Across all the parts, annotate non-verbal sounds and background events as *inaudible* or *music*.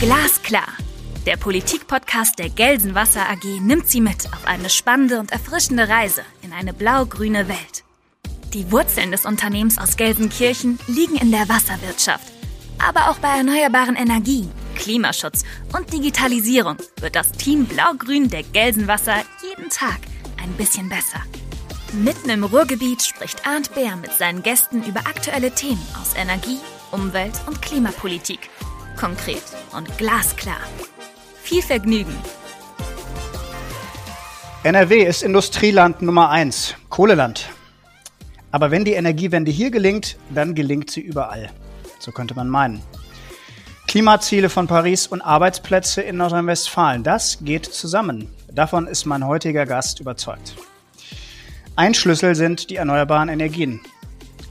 Glasklar. Der Politikpodcast der Gelsenwasser AG nimmt Sie mit auf eine spannende und erfrischende Reise in eine blau-grüne Welt. Die Wurzeln des Unternehmens aus Gelsenkirchen liegen in der Wasserwirtschaft. Aber auch bei erneuerbaren Energien, Klimaschutz und Digitalisierung wird das Team Blau-Grün der Gelsenwasser jeden Tag ein bisschen besser. Mitten im Ruhrgebiet spricht Arndt Bär mit seinen Gästen über aktuelle Themen aus Energie, Umwelt und Klimapolitik. Konkret und glasklar. Viel Vergnügen! NRW ist Industrieland Nummer 1, Kohleland. Aber wenn die Energiewende hier gelingt, dann gelingt sie überall. So könnte man meinen. Klimaziele von Paris und Arbeitsplätze in Nordrhein-Westfalen, das geht zusammen. Davon ist mein heutiger Gast überzeugt. Ein Schlüssel sind die erneuerbaren Energien.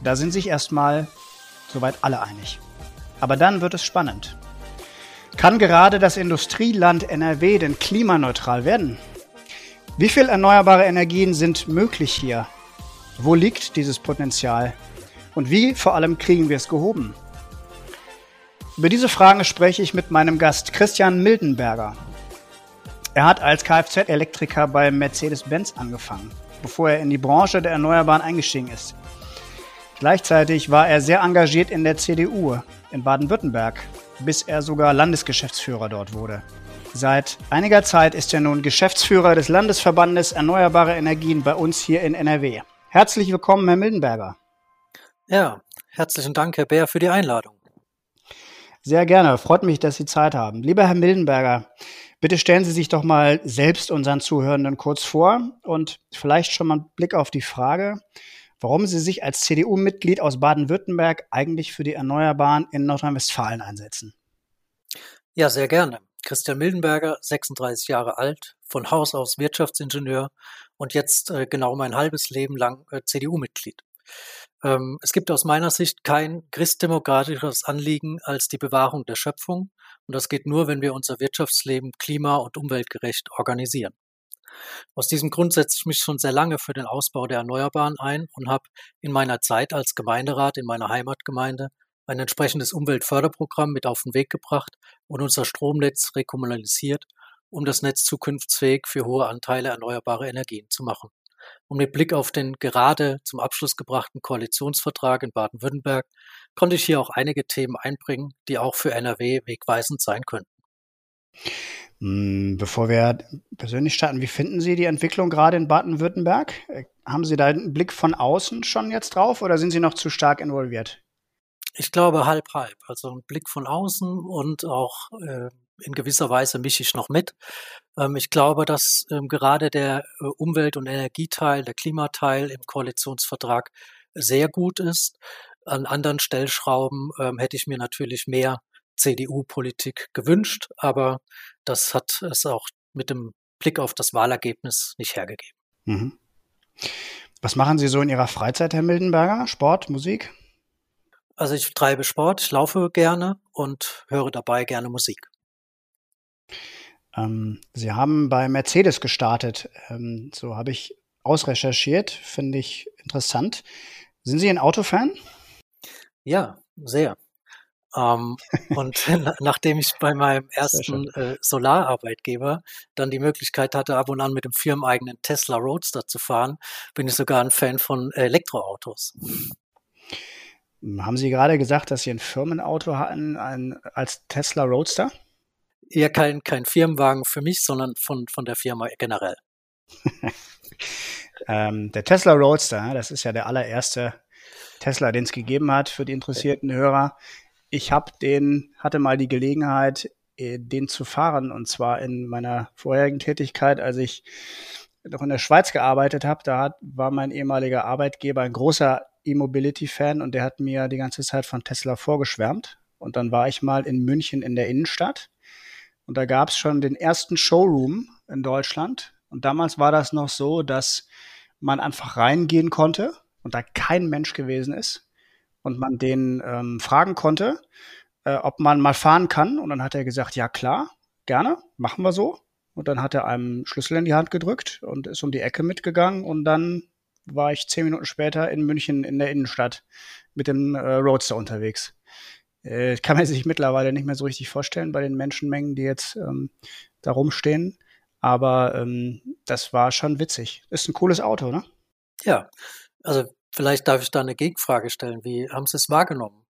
Da sind sich erstmal soweit alle einig. Aber dann wird es spannend. Kann gerade das Industrieland NRW denn klimaneutral werden? Wie viel erneuerbare Energien sind möglich hier? Wo liegt dieses Potenzial? Und wie vor allem kriegen wir es gehoben? Über diese Fragen spreche ich mit meinem Gast Christian Mildenberger. Er hat als Kfz-Elektriker bei Mercedes-Benz angefangen, bevor er in die Branche der Erneuerbaren eingestiegen ist. Gleichzeitig war er sehr engagiert in der CDU in Baden-Württemberg, bis er sogar Landesgeschäftsführer dort wurde. Seit einiger Zeit ist er nun Geschäftsführer des Landesverbandes Erneuerbare Energien bei uns hier in NRW. Herzlich willkommen, Herr Mildenberger. Ja, herzlichen Dank, Herr Bär, für die Einladung. Sehr gerne. Freut mich, dass Sie Zeit haben. Lieber Herr Mildenberger, bitte stellen Sie sich doch mal selbst unseren Zuhörenden kurz vor und vielleicht schon mal einen Blick auf die Frage, warum Sie sich als CDU-Mitglied aus Baden-Württemberg eigentlich für die Erneuerbaren in Nordrhein-Westfalen einsetzen. Ja, sehr gerne. Christian Mildenberger, 36 Jahre alt, von Haus aus Wirtschaftsingenieur und jetzt äh, genau mein halbes Leben lang äh, CDU-Mitglied. Ähm, es gibt aus meiner Sicht kein christdemokratischeres Anliegen als die Bewahrung der Schöpfung. Und das geht nur, wenn wir unser Wirtschaftsleben klima- und umweltgerecht organisieren. Aus diesem Grund setze ich mich schon sehr lange für den Ausbau der Erneuerbaren ein und habe in meiner Zeit als Gemeinderat in meiner Heimatgemeinde ein entsprechendes Umweltförderprogramm mit auf den Weg gebracht und unser Stromnetz rekommunalisiert, um das Netz zukunftsfähig für hohe Anteile erneuerbare Energien zu machen. Und mit Blick auf den gerade zum Abschluss gebrachten Koalitionsvertrag in Baden-Württemberg konnte ich hier auch einige Themen einbringen, die auch für NRW wegweisend sein könnten. Hm, bevor wir persönlich starten, wie finden Sie die Entwicklung gerade in Baden-Württemberg? Äh, haben Sie da einen Blick von außen schon jetzt drauf oder sind Sie noch zu stark involviert? Ich glaube halb halb. Also ein Blick von außen und auch äh, in gewisser Weise mische ich noch mit. Ähm, ich glaube, dass ähm, gerade der äh, Umwelt- und Energieteil, der Klimateil im Koalitionsvertrag sehr gut ist. An anderen Stellschrauben ähm, hätte ich mir natürlich mehr CDU-Politik gewünscht, aber das hat es auch mit dem Blick auf das Wahlergebnis nicht hergegeben. Mhm. Was machen Sie so in Ihrer Freizeit, Herr Mildenberger? Sport, Musik? Also ich treibe Sport, ich laufe gerne und höre dabei gerne Musik. Ähm, Sie haben bei Mercedes gestartet. Ähm, so habe ich ausrecherchiert, finde ich interessant. Sind Sie ein Autofan? Ja, sehr. Ähm, *laughs* und nachdem ich bei meinem ersten äh, Solararbeitgeber dann die Möglichkeit hatte, ab und an mit dem firmeneigenen Tesla Roadster zu fahren, bin ich sogar ein Fan von Elektroautos. Haben Sie gerade gesagt, dass Sie ein Firmenauto hatten ein, als Tesla Roadster? Eher kein, kein Firmenwagen für mich, sondern von, von der Firma generell. *laughs* ähm, der Tesla Roadster, das ist ja der allererste Tesla, den es gegeben hat für die interessierten Hörer. Ich habe den, hatte mal die Gelegenheit, äh, den zu fahren und zwar in meiner vorherigen Tätigkeit, als ich noch in der Schweiz gearbeitet habe. Da hat, war mein ehemaliger Arbeitgeber ein großer E-Mobility-Fan und der hat mir die ganze Zeit von Tesla vorgeschwärmt. Und dann war ich mal in München in der Innenstadt und da gab es schon den ersten Showroom in Deutschland. Und damals war das noch so, dass man einfach reingehen konnte und da kein Mensch gewesen ist. Und man den ähm, fragen konnte, äh, ob man mal fahren kann. Und dann hat er gesagt, ja klar, gerne, machen wir so. und dann hat er einem Schlüssel in die Hand gedrückt und ist um die Ecke mitgegangen und dann war ich zehn Minuten später in München in der Innenstadt mit dem äh, Roadster unterwegs. Äh, kann man sich mittlerweile nicht mehr so richtig vorstellen bei den Menschenmengen, die jetzt ähm, da rumstehen. Aber ähm, das war schon witzig. Ist ein cooles Auto, ne? Ja, also vielleicht darf ich da eine Gegenfrage stellen. Wie haben Sie es wahrgenommen?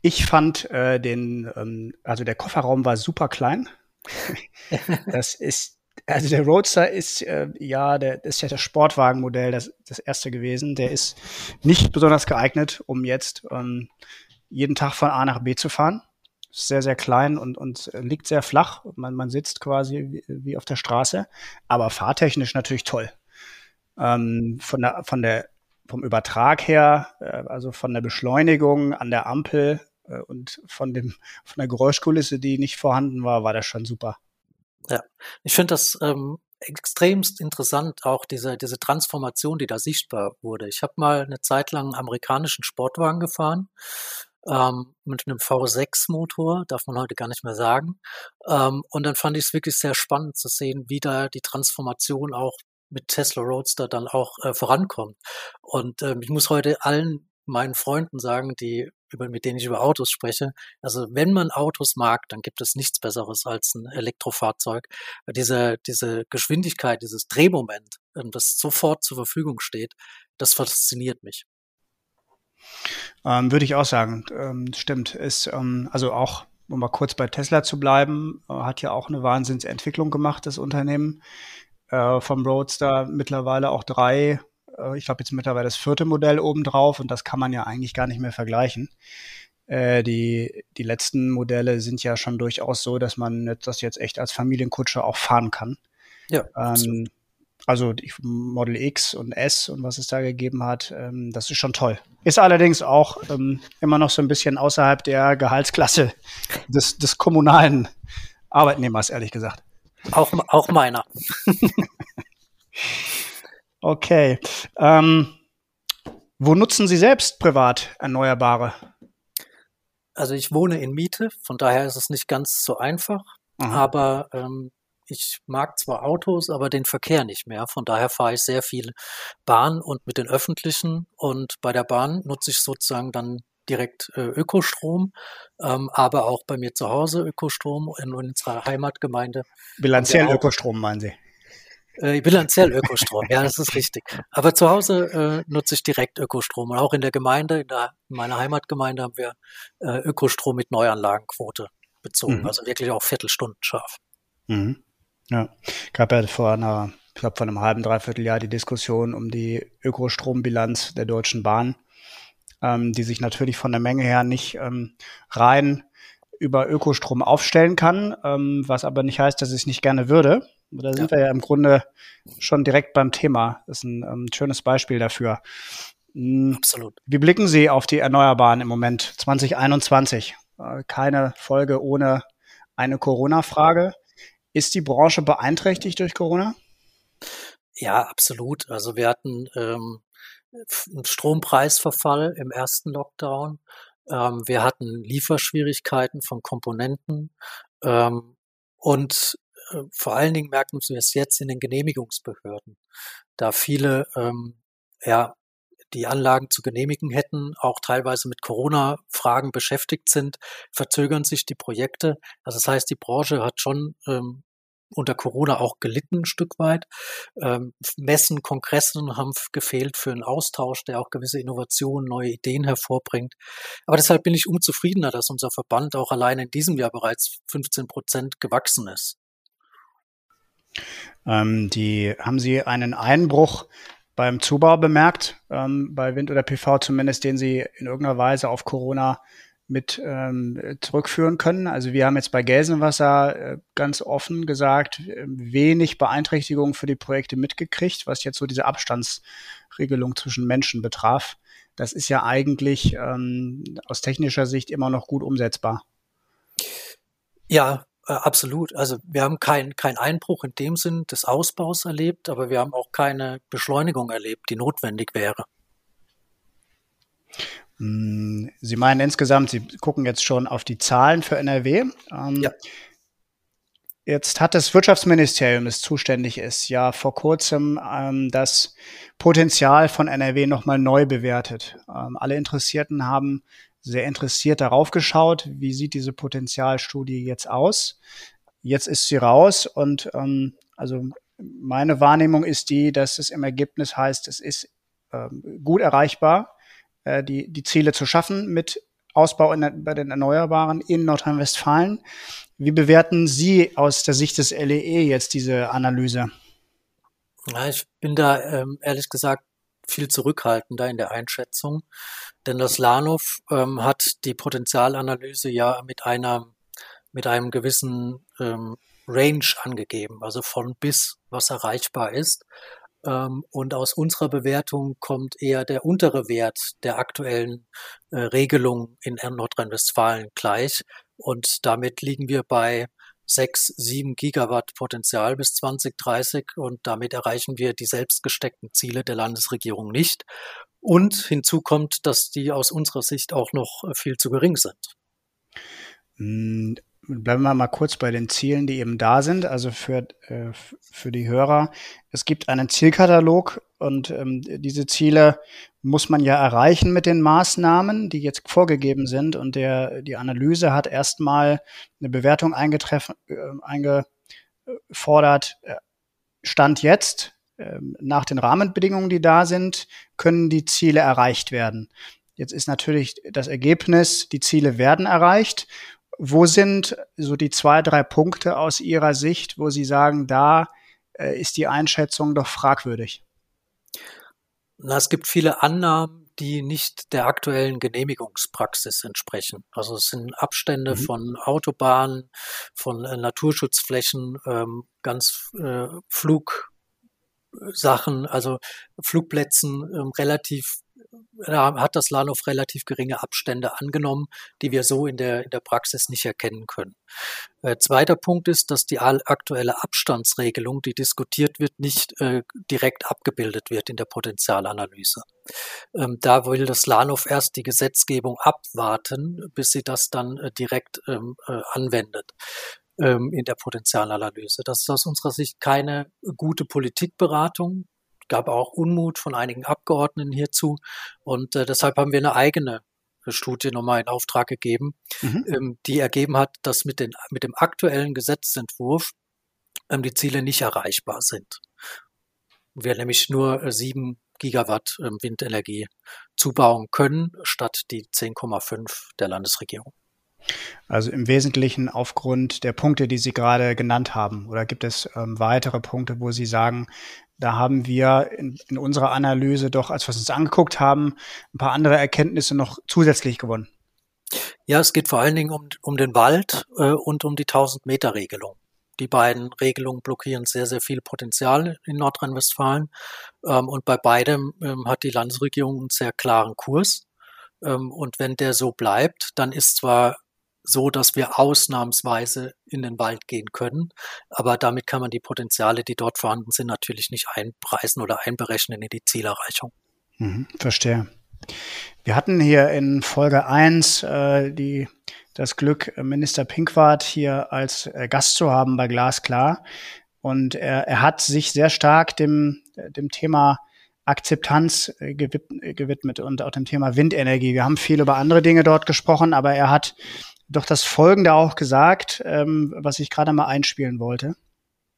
Ich fand äh, den, ähm, also der Kofferraum war super klein. *laughs* das ist, also der Roadster ist äh, ja, der ist ja das Sportwagenmodell, das, das erste gewesen. Der ist nicht besonders geeignet, um jetzt ähm, jeden Tag von A nach B zu fahren. Sehr, sehr klein und, und liegt sehr flach. Man, man sitzt quasi wie, wie auf der Straße, aber fahrtechnisch natürlich toll. Ähm, von der, von der, vom Übertrag her, äh, also von der Beschleunigung an der Ampel äh, und von dem, von der Geräuschkulisse, die nicht vorhanden war, war das schon super. Ja, ich finde das ähm, extremst interessant, auch diese, diese Transformation, die da sichtbar wurde. Ich habe mal eine Zeit lang einen amerikanischen Sportwagen gefahren ähm, mit einem V6-Motor, darf man heute gar nicht mehr sagen. Ähm, und dann fand ich es wirklich sehr spannend zu sehen, wie da die Transformation auch mit Tesla Roadster dann auch äh, vorankommt. Und ähm, ich muss heute allen meinen Freunden sagen, die über, mit denen ich über Autos spreche. Also wenn man Autos mag, dann gibt es nichts Besseres als ein Elektrofahrzeug. Diese, diese Geschwindigkeit, dieses Drehmoment, ähm, das sofort zur Verfügung steht, das fasziniert mich. Ähm, würde ich auch sagen, ähm, stimmt. Ist ähm, also auch, um mal kurz bei Tesla zu bleiben, äh, hat ja auch eine Wahnsinnsentwicklung gemacht, das Unternehmen. Äh, vom Roadster mittlerweile auch drei äh, ich glaube jetzt mittlerweile das vierte Modell obendrauf und das kann man ja eigentlich gar nicht mehr vergleichen. Äh, die, die letzten Modelle sind ja schon durchaus so, dass man das jetzt echt als Familienkutsche auch fahren kann. Ja. Ähm, also die Model X und S und was es da gegeben hat, ähm, das ist schon toll. Ist allerdings auch ähm, immer noch so ein bisschen außerhalb der Gehaltsklasse *laughs* des, des kommunalen Arbeitnehmers, ehrlich gesagt. Auch, auch meiner. *laughs* Okay. Ähm, wo nutzen Sie selbst privat Erneuerbare? Also ich wohne in Miete, von daher ist es nicht ganz so einfach. Aha. Aber ähm, ich mag zwar Autos, aber den Verkehr nicht mehr. Von daher fahre ich sehr viel Bahn und mit den öffentlichen. Und bei der Bahn nutze ich sozusagen dann direkt äh, Ökostrom, ähm, aber auch bei mir zu Hause Ökostrom in, unserer Heimatgemeinde. Bilanziell Ökostrom meinen Sie? Äh, bilanziell Ökostrom, ja, das ist richtig. Aber zu Hause äh, nutze ich direkt Ökostrom. Und auch in der Gemeinde, in, der, in meiner Heimatgemeinde haben wir äh, Ökostrom mit Neuanlagenquote bezogen. Mhm. Also wirklich auch Viertelstunden scharf. Mhm. Ja, gab ja vor einer, ich glaube vor einem halben, dreiviertel Jahr die Diskussion um die Ökostrombilanz der Deutschen Bahn, ähm, die sich natürlich von der Menge her nicht ähm, rein über Ökostrom aufstellen kann, ähm, was aber nicht heißt, dass ich es nicht gerne würde. Da sind ja. wir ja im Grunde schon direkt beim Thema. Das ist ein ähm, schönes Beispiel dafür. Mhm. Absolut. Wie blicken Sie auf die Erneuerbaren im Moment 2021? Äh, keine Folge ohne eine Corona-Frage. Ist die Branche beeinträchtigt durch Corona? Ja, absolut. Also wir hatten ähm, einen Strompreisverfall im ersten Lockdown. Ähm, wir hatten Lieferschwierigkeiten von Komponenten. Ähm, und äh, vor allen Dingen merken wir es jetzt in den Genehmigungsbehörden, da viele ähm, ja, die Anlagen zu genehmigen hätten, auch teilweise mit Corona-Fragen beschäftigt sind, verzögern sich die Projekte. Also das heißt, die Branche hat schon ähm, unter Corona auch gelitten ein Stück weit. Ähm, Messen, Kongressen haben gefehlt für einen Austausch, der auch gewisse Innovationen, neue Ideen hervorbringt. Aber deshalb bin ich unzufriedener, dass unser Verband auch allein in diesem Jahr bereits 15 Prozent gewachsen ist. Ähm, die haben Sie einen Einbruch beim Zubau bemerkt, ähm, bei Wind oder PV zumindest, den Sie in irgendeiner Weise auf Corona mit ähm, zurückführen können. Also wir haben jetzt bei Gelsenwasser äh, ganz offen gesagt, wenig Beeinträchtigung für die Projekte mitgekriegt, was jetzt so diese Abstandsregelung zwischen Menschen betraf. Das ist ja eigentlich ähm, aus technischer Sicht immer noch gut umsetzbar. Ja, äh, absolut. Also wir haben keinen kein Einbruch in dem Sinn des Ausbaus erlebt, aber wir haben auch keine Beschleunigung erlebt, die notwendig wäre. Hm, Sie meinen insgesamt, Sie gucken jetzt schon auf die Zahlen für NRW. Ähm, ja. Jetzt hat das Wirtschaftsministerium, das zuständig ist, ja vor kurzem ähm, das Potenzial von NRW nochmal neu bewertet. Ähm, alle Interessierten haben sehr interessiert darauf geschaut, wie sieht diese Potenzialstudie jetzt aus. Jetzt ist sie raus und ähm, also meine Wahrnehmung ist die, dass es im Ergebnis heißt, es ist ähm, gut erreichbar, äh, die, die Ziele zu schaffen mit Ausbau in, bei den Erneuerbaren in Nordrhein-Westfalen. Wie bewerten Sie aus der Sicht des LEE e jetzt diese Analyse? Ja, ich bin da ähm, ehrlich gesagt viel zurückhaltender in der Einschätzung, denn das LANOV ähm, hat die Potenzialanalyse ja mit einer mit einem gewissen ähm, Range angegeben, also von bis, was erreichbar ist. Ähm, und aus unserer Bewertung kommt eher der untere Wert der aktuellen äh, Regelung in Nordrhein-Westfalen gleich. Und damit liegen wir bei 6, 7 Gigawatt Potenzial bis 2030 und damit erreichen wir die selbst gesteckten Ziele der Landesregierung nicht. Und hinzu kommt, dass die aus unserer Sicht auch noch viel zu gering sind. Bleiben wir mal kurz bei den Zielen, die eben da sind. Also für, äh, für die Hörer. Es gibt einen Zielkatalog und ähm, diese Ziele muss man ja erreichen mit den Maßnahmen, die jetzt vorgegeben sind. Und der, die Analyse hat erstmal eine Bewertung eingetreffen, äh, eingefordert. Äh, Stand jetzt, äh, nach den Rahmenbedingungen, die da sind, können die Ziele erreicht werden. Jetzt ist natürlich das Ergebnis, die Ziele werden erreicht wo sind so die zwei, drei Punkte aus Ihrer Sicht, wo Sie sagen, da äh, ist die Einschätzung doch fragwürdig? Na, es gibt viele Annahmen, die nicht der aktuellen Genehmigungspraxis entsprechen. Also es sind Abstände mhm. von Autobahnen, von äh, Naturschutzflächen, ähm, ganz äh, Flugsachen, also Flugplätzen ähm, relativ hat das Lahnhof relativ geringe Abstände angenommen, die wir so in der, in der Praxis nicht erkennen können. Äh, zweiter Punkt ist, dass die aktuelle Abstandsregelung, die diskutiert wird, nicht äh, direkt abgebildet wird in der Potenzialanalyse. Ähm, da will das Lahnhof erst die Gesetzgebung abwarten, bis sie das dann äh, direkt ähm, äh, anwendet ähm, in der Potenzialanalyse. Das ist aus unserer Sicht keine gute Politikberatung gab auch Unmut von einigen Abgeordneten hierzu. Und äh, deshalb haben wir eine eigene Studie nochmal in Auftrag gegeben, mhm. ähm, die ergeben hat, dass mit, den, mit dem aktuellen Gesetzentwurf ähm, die Ziele nicht erreichbar sind. Wir nämlich nur äh, sieben Gigawatt ähm, Windenergie zubauen können, statt die 10,5 der Landesregierung. Also im Wesentlichen aufgrund der Punkte, die Sie gerade genannt haben. Oder gibt es ähm, weitere Punkte, wo Sie sagen, da haben wir in, in unserer Analyse doch, als wir uns angeguckt haben, ein paar andere Erkenntnisse noch zusätzlich gewonnen. Ja, es geht vor allen Dingen um, um den Wald äh, und um die 1000-Meter-Regelung. Die beiden Regelungen blockieren sehr, sehr viel Potenzial in Nordrhein-Westfalen. Ähm, und bei beidem ähm, hat die Landesregierung einen sehr klaren Kurs. Ähm, und wenn der so bleibt, dann ist zwar so, dass wir ausnahmsweise in den Wald gehen können. Aber damit kann man die Potenziale, die dort vorhanden sind, natürlich nicht einpreisen oder einberechnen in die Zielerreichung. Mhm, verstehe. Wir hatten hier in Folge 1 äh, die, das Glück, Minister Pinkwart hier als äh, Gast zu haben bei Glasklar. Und er, er hat sich sehr stark dem, dem Thema Akzeptanz äh, gewidmet und auch dem Thema Windenergie. Wir haben viel über andere Dinge dort gesprochen, aber er hat doch das Folgende auch gesagt, ähm, was ich gerade mal einspielen wollte.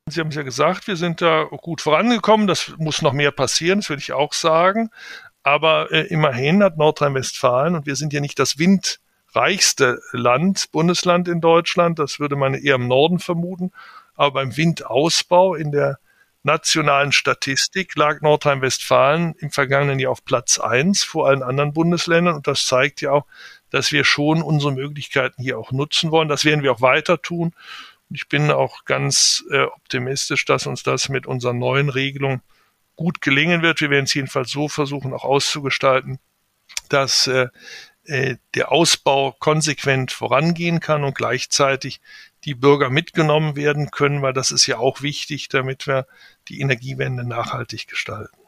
Sie haben es ja gesagt, wir sind da gut vorangekommen. Das muss noch mehr passieren, das würde ich auch sagen. Aber äh, immerhin hat Nordrhein-Westfalen, und wir sind ja nicht das windreichste Land, Bundesland in Deutschland, das würde man eher im Norden vermuten. Aber beim Windausbau in der nationalen Statistik lag Nordrhein-Westfalen im vergangenen Jahr auf Platz eins vor allen anderen Bundesländern. Und das zeigt ja auch, dass wir schon unsere Möglichkeiten hier auch nutzen wollen. Das werden wir auch weiter tun. Und ich bin auch ganz äh, optimistisch, dass uns das mit unseren neuen Regelungen gut gelingen wird. Wir werden es jedenfalls so versuchen, auch auszugestalten, dass äh, äh, der Ausbau konsequent vorangehen kann und gleichzeitig die Bürger mitgenommen werden können, weil das ist ja auch wichtig, damit wir die Energiewende nachhaltig gestalten.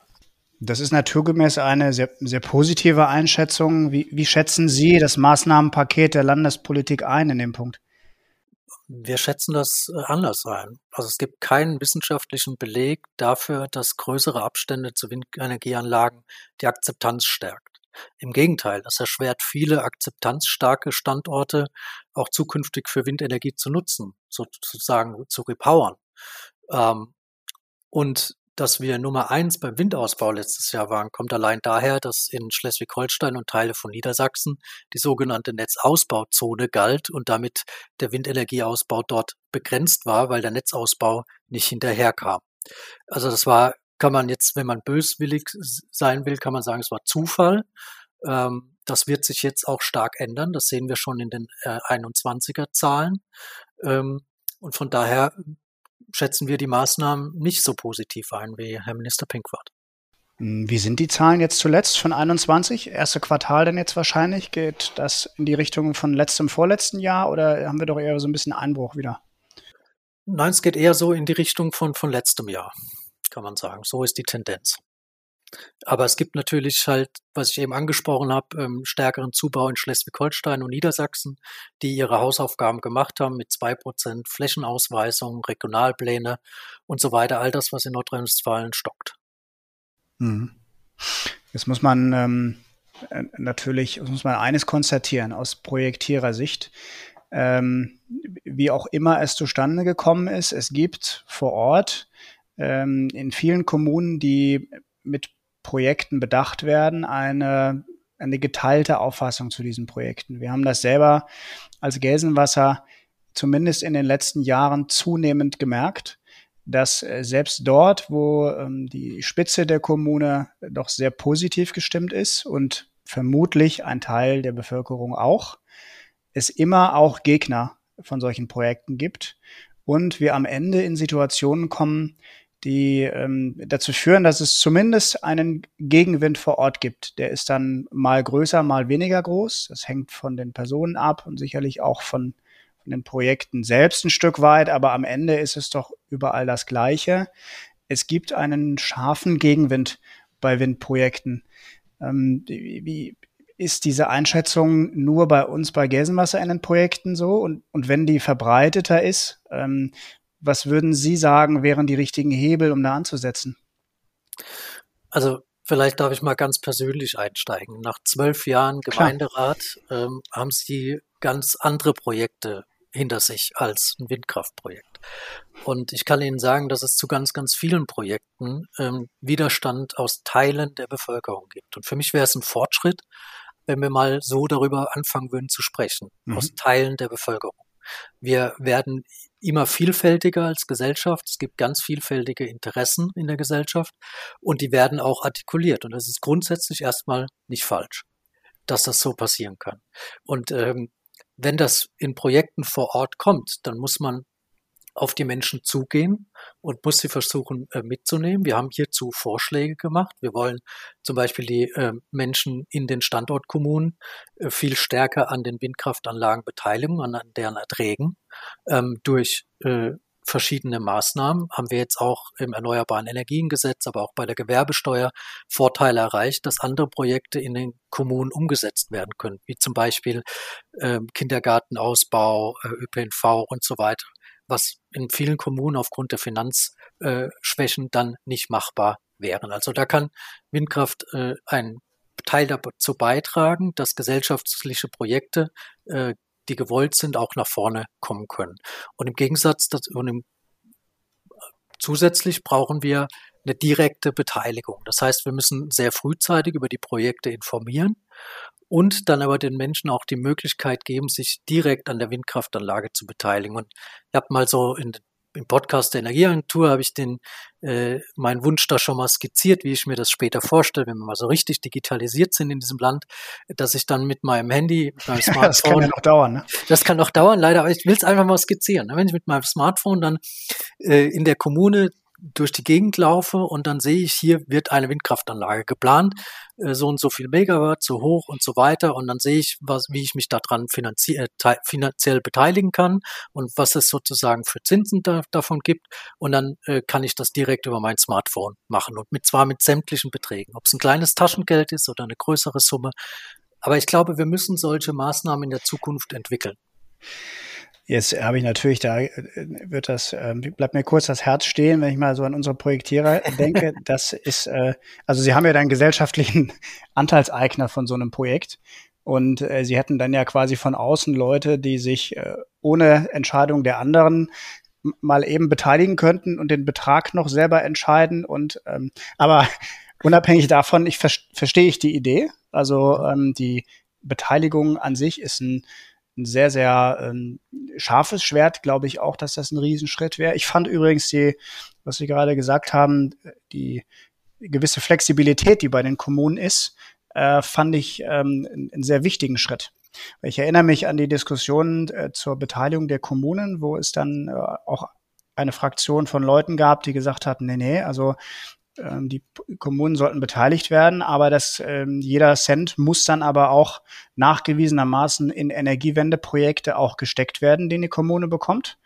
Das ist naturgemäß eine sehr, sehr positive Einschätzung. Wie, wie schätzen Sie das Maßnahmenpaket der Landespolitik ein in dem Punkt? Wir schätzen das äh, anders ein. Also es gibt keinen wissenschaftlichen Beleg dafür, dass größere Abstände zu Windenergieanlagen die Akzeptanz stärkt. Im Gegenteil, das erschwert viele akzeptanzstarke Standorte auch zukünftig für Windenergie zu nutzen, sozusagen zu repowern. Ähm, und dass wir Nummer eins beim Windausbau letztes Jahr waren, kommt allein daher, dass in Schleswig-Holstein und Teile von Niedersachsen die sogenannte Netzausbauzone galt und damit der Windenergieausbau dort begrenzt war, weil der Netzausbau nicht hinterherkam. Also das war, kann man jetzt, wenn man böswillig sein will, kann man sagen, es war Zufall. Ähm, das wird sich jetzt auch stark ändern. Das sehen wir schon in den äh, 21er Zahlen. Ähm, und von daher schätzen wir die Maßnahmen nicht so positiv ein wie Herr Minister Pinkwart. Hm, wie sind die Zahlen jetzt zuletzt von 21? Erste Quartal denn jetzt wahrscheinlich? Geht das in die Richtung von letztem, vorletzten Jahr oder haben wir doch eher so ein bisschen Einbruch wieder? Nein, es geht eher so in die Richtung von, von letztem Jahr, kann man sagen. So ist die Tendenz. Aber es gibt natürlich halt, was ich eben angesprochen habe, ähm, stärkeren Zubau in Schleswig-Holstein und Niedersachsen, die ihre Hausaufgaben gemacht haben mit zwei Prozent Flächenausweisung, Regionalpläne und so weiter. All das, was in Nordrhein-Westfalen stockt. Mhm. Jetzt muss man ähm, äh, natürlich, muss man eines konstatieren aus Projektierersicht. Ähm, wie auch immer es zustande gekommen ist, es gibt vor Ort ähm, in vielen Kommunen, die mit Projekten bedacht werden, eine, eine geteilte Auffassung zu diesen Projekten. Wir haben das selber als Gelsenwasser zumindest in den letzten Jahren zunehmend gemerkt, dass äh, selbst dort, wo ähm, die Spitze der Kommune doch sehr positiv gestimmt ist und vermutlich ein Teil der Bevölkerung auch, es immer auch Gegner von solchen Projekten gibt und wir am Ende in Situationen kommen, die ähm, dazu führen, dass es zumindest einen Gegenwind vor Ort gibt. Der ist dann mal größer, mal weniger groß. Das hängt von den Personen ab und sicherlich auch von, von den Projekten selbst ein Stück weit, aber am Ende ist es doch überall das Gleiche. Es gibt einen scharfen Gegenwind bei Windprojekten. Ähm, wie, ist diese Einschätzung nur bei uns bei Gelsenwasser in den Projekten so? Und, und wenn die verbreiteter ist, ähm, was würden Sie sagen, wären die richtigen Hebel, um da anzusetzen? Also vielleicht darf ich mal ganz persönlich einsteigen. Nach zwölf Jahren Gemeinderat ähm, haben Sie ganz andere Projekte hinter sich als ein Windkraftprojekt. Und ich kann Ihnen sagen, dass es zu ganz, ganz vielen Projekten ähm, Widerstand aus Teilen der Bevölkerung gibt. Und für mich wäre es ein Fortschritt, wenn wir mal so darüber anfangen würden zu sprechen, mhm. aus Teilen der Bevölkerung. Wir werden immer vielfältiger als Gesellschaft. Es gibt ganz vielfältige Interessen in der Gesellschaft und die werden auch artikuliert. Und das ist grundsätzlich erstmal nicht falsch, dass das so passieren kann. Und ähm, wenn das in Projekten vor Ort kommt, dann muss man auf die Menschen zugehen und muss sie versuchen äh, mitzunehmen. Wir haben hierzu Vorschläge gemacht. Wir wollen zum Beispiel die äh, Menschen in den Standortkommunen äh, viel stärker an den Windkraftanlagen beteiligen, an, an deren Erträgen ähm, durch äh, verschiedene Maßnahmen haben wir jetzt auch im Erneuerbaren Energiengesetz, aber auch bei der Gewerbesteuer Vorteile erreicht, dass andere Projekte in den Kommunen umgesetzt werden können, wie zum Beispiel äh, Kindergartenausbau, äh, ÖPNV und so weiter was in vielen Kommunen aufgrund der Finanzschwächen dann nicht machbar wären. Also da kann Windkraft äh, ein Teil dazu beitragen, dass gesellschaftliche Projekte, äh, die gewollt sind, auch nach vorne kommen können. Und im Gegensatz dazu, und im, zusätzlich brauchen wir eine direkte Beteiligung. Das heißt, wir müssen sehr frühzeitig über die Projekte informieren und dann aber den Menschen auch die Möglichkeit geben, sich direkt an der Windkraftanlage zu beteiligen. Und ich habe mal so in, im Podcast der Energieagentur habe ich den äh, meinen Wunsch da schon mal skizziert, wie ich mir das später vorstelle, wenn wir mal so richtig digitalisiert sind in diesem Land, dass ich dann mit meinem Handy, mit meinem *laughs* Smartphone, das kann ja noch dauern, ne? Das kann noch dauern, leider, aber ich will es einfach mal skizzieren. Ne? Wenn ich mit meinem Smartphone dann äh, in der Kommune durch die Gegend laufe und dann sehe ich, hier wird eine Windkraftanlage geplant, äh, so und so viel Megawatt, so hoch und so weiter. Und dann sehe ich, was, wie ich mich daran finanzie äh, finanziell beteiligen kann und was es sozusagen für Zinsen da, davon gibt. Und dann äh, kann ich das direkt über mein Smartphone machen und mit zwar mit sämtlichen Beträgen, ob es ein kleines Taschengeld ist oder eine größere Summe. Aber ich glaube, wir müssen solche Maßnahmen in der Zukunft entwickeln. Jetzt habe ich natürlich, da äh, wird das, äh, bleibt mir kurz das Herz stehen, wenn ich mal so an unsere Projektierer *laughs* denke. Das ist, äh, also Sie haben ja dann gesellschaftlichen *laughs* Anteilseigner von so einem Projekt. Und äh, sie hätten dann ja quasi von außen Leute, die sich äh, ohne Entscheidung der anderen mal eben beteiligen könnten und den Betrag noch selber entscheiden. Und ähm, aber *laughs* unabhängig davon, ich ver verstehe ich die Idee. Also ähm, die Beteiligung an sich ist ein, ein sehr, sehr ähm, scharfes Schwert, glaube ich auch, dass das ein Riesenschritt wäre. Ich fand übrigens die, was Sie gerade gesagt haben, die gewisse Flexibilität, die bei den Kommunen ist, äh, fand ich ähm, einen sehr wichtigen Schritt. Ich erinnere mich an die Diskussionen äh, zur Beteiligung der Kommunen, wo es dann äh, auch eine Fraktion von Leuten gab, die gesagt hatten, nee, nee, also ähm, die Kommunen sollten beteiligt werden, aber das, ähm, jeder Cent muss dann aber auch nachgewiesenermaßen in Energiewendeprojekte auch gesteckt werden, den die Kommune bekommt.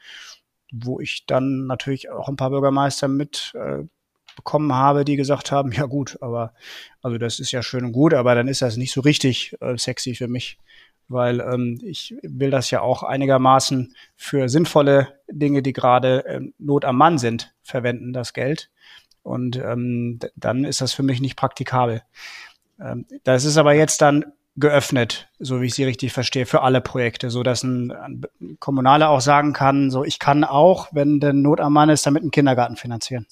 Wo ich dann natürlich auch ein paar Bürgermeister mit äh, bekommen habe, die gesagt haben, ja gut, aber also das ist ja schön und gut, aber dann ist das nicht so richtig äh, sexy für mich, weil ähm, ich will das ja auch einigermaßen für sinnvolle Dinge, die gerade ähm, Not am Mann sind, verwenden, das Geld. Und ähm, dann ist das für mich nicht praktikabel. Ähm, das ist aber jetzt dann geöffnet, so wie ich sie richtig verstehe, für alle Projekte, so dass ein, ein Kommunaler auch sagen kann, so ich kann auch, wenn der Not am Mann ist, damit einen Kindergarten finanzieren.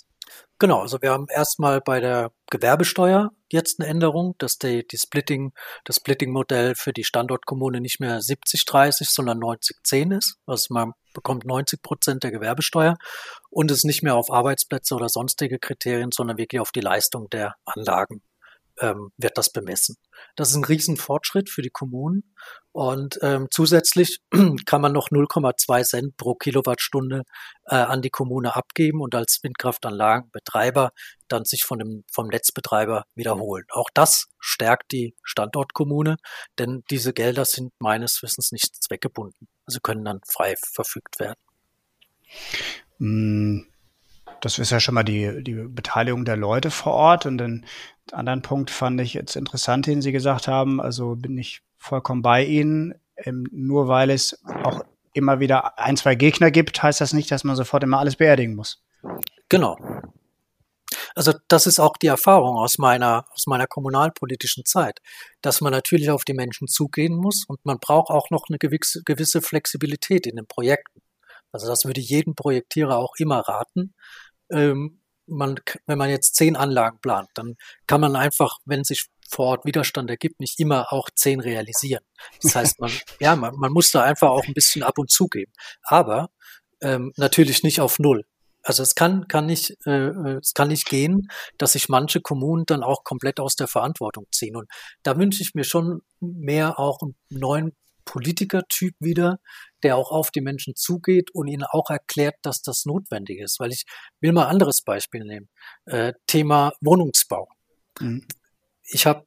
Genau, also wir haben erstmal bei der Gewerbesteuer jetzt eine Änderung, dass die, die Splitting, das Splitting-Modell für die Standortkommune nicht mehr 70-30, sondern 90-10 ist. Also man bekommt 90 Prozent der Gewerbesteuer und es nicht mehr auf Arbeitsplätze oder sonstige Kriterien, sondern wirklich auf die Leistung der Anlagen ähm, wird das bemessen. Das ist ein Riesenfortschritt für die Kommunen und ähm, zusätzlich *clears throat* kann man noch 0,2 Cent pro Kilowattstunde äh, an die Kommune abgeben und als Windkraftanlagenbetreiber dann sich von dem, vom Netzbetreiber wiederholen. Auch das stärkt die Standortkommune, denn diese Gelder sind meines Wissens nicht zweckgebunden. Also können dann frei verfügt werden. Hm, das ist ja schon mal die, die Beteiligung der Leute vor Ort. Und den anderen Punkt fand ich jetzt interessant, den Sie gesagt haben. Also bin ich vollkommen bei Ihnen. Ähm, nur weil es auch immer wieder ein, zwei Gegner gibt, heißt das nicht, dass man sofort immer alles beerdigen muss. Genau. Also das ist auch die Erfahrung aus meiner, aus meiner kommunalpolitischen Zeit, dass man natürlich auf die Menschen zugehen muss und man braucht auch noch eine gewisse, gewisse Flexibilität in den Projekten. Also das würde jedem Projektierer auch immer raten, ähm, man, wenn man jetzt zehn Anlagen plant, dann kann man einfach, wenn sich vor Ort Widerstand ergibt, nicht immer auch zehn realisieren. Das heißt, man, *laughs* ja, man, man muss da einfach auch ein bisschen ab und zu geben. Aber ähm, natürlich nicht auf null. Also es kann, kann nicht, äh, es kann nicht gehen, dass sich manche Kommunen dann auch komplett aus der Verantwortung ziehen. Und da wünsche ich mir schon mehr auch einen neuen Politikertyp wieder, der auch auf die Menschen zugeht und ihnen auch erklärt, dass das notwendig ist. Weil ich will mal ein anderes Beispiel nehmen. Äh, Thema Wohnungsbau. Mhm. Ich habe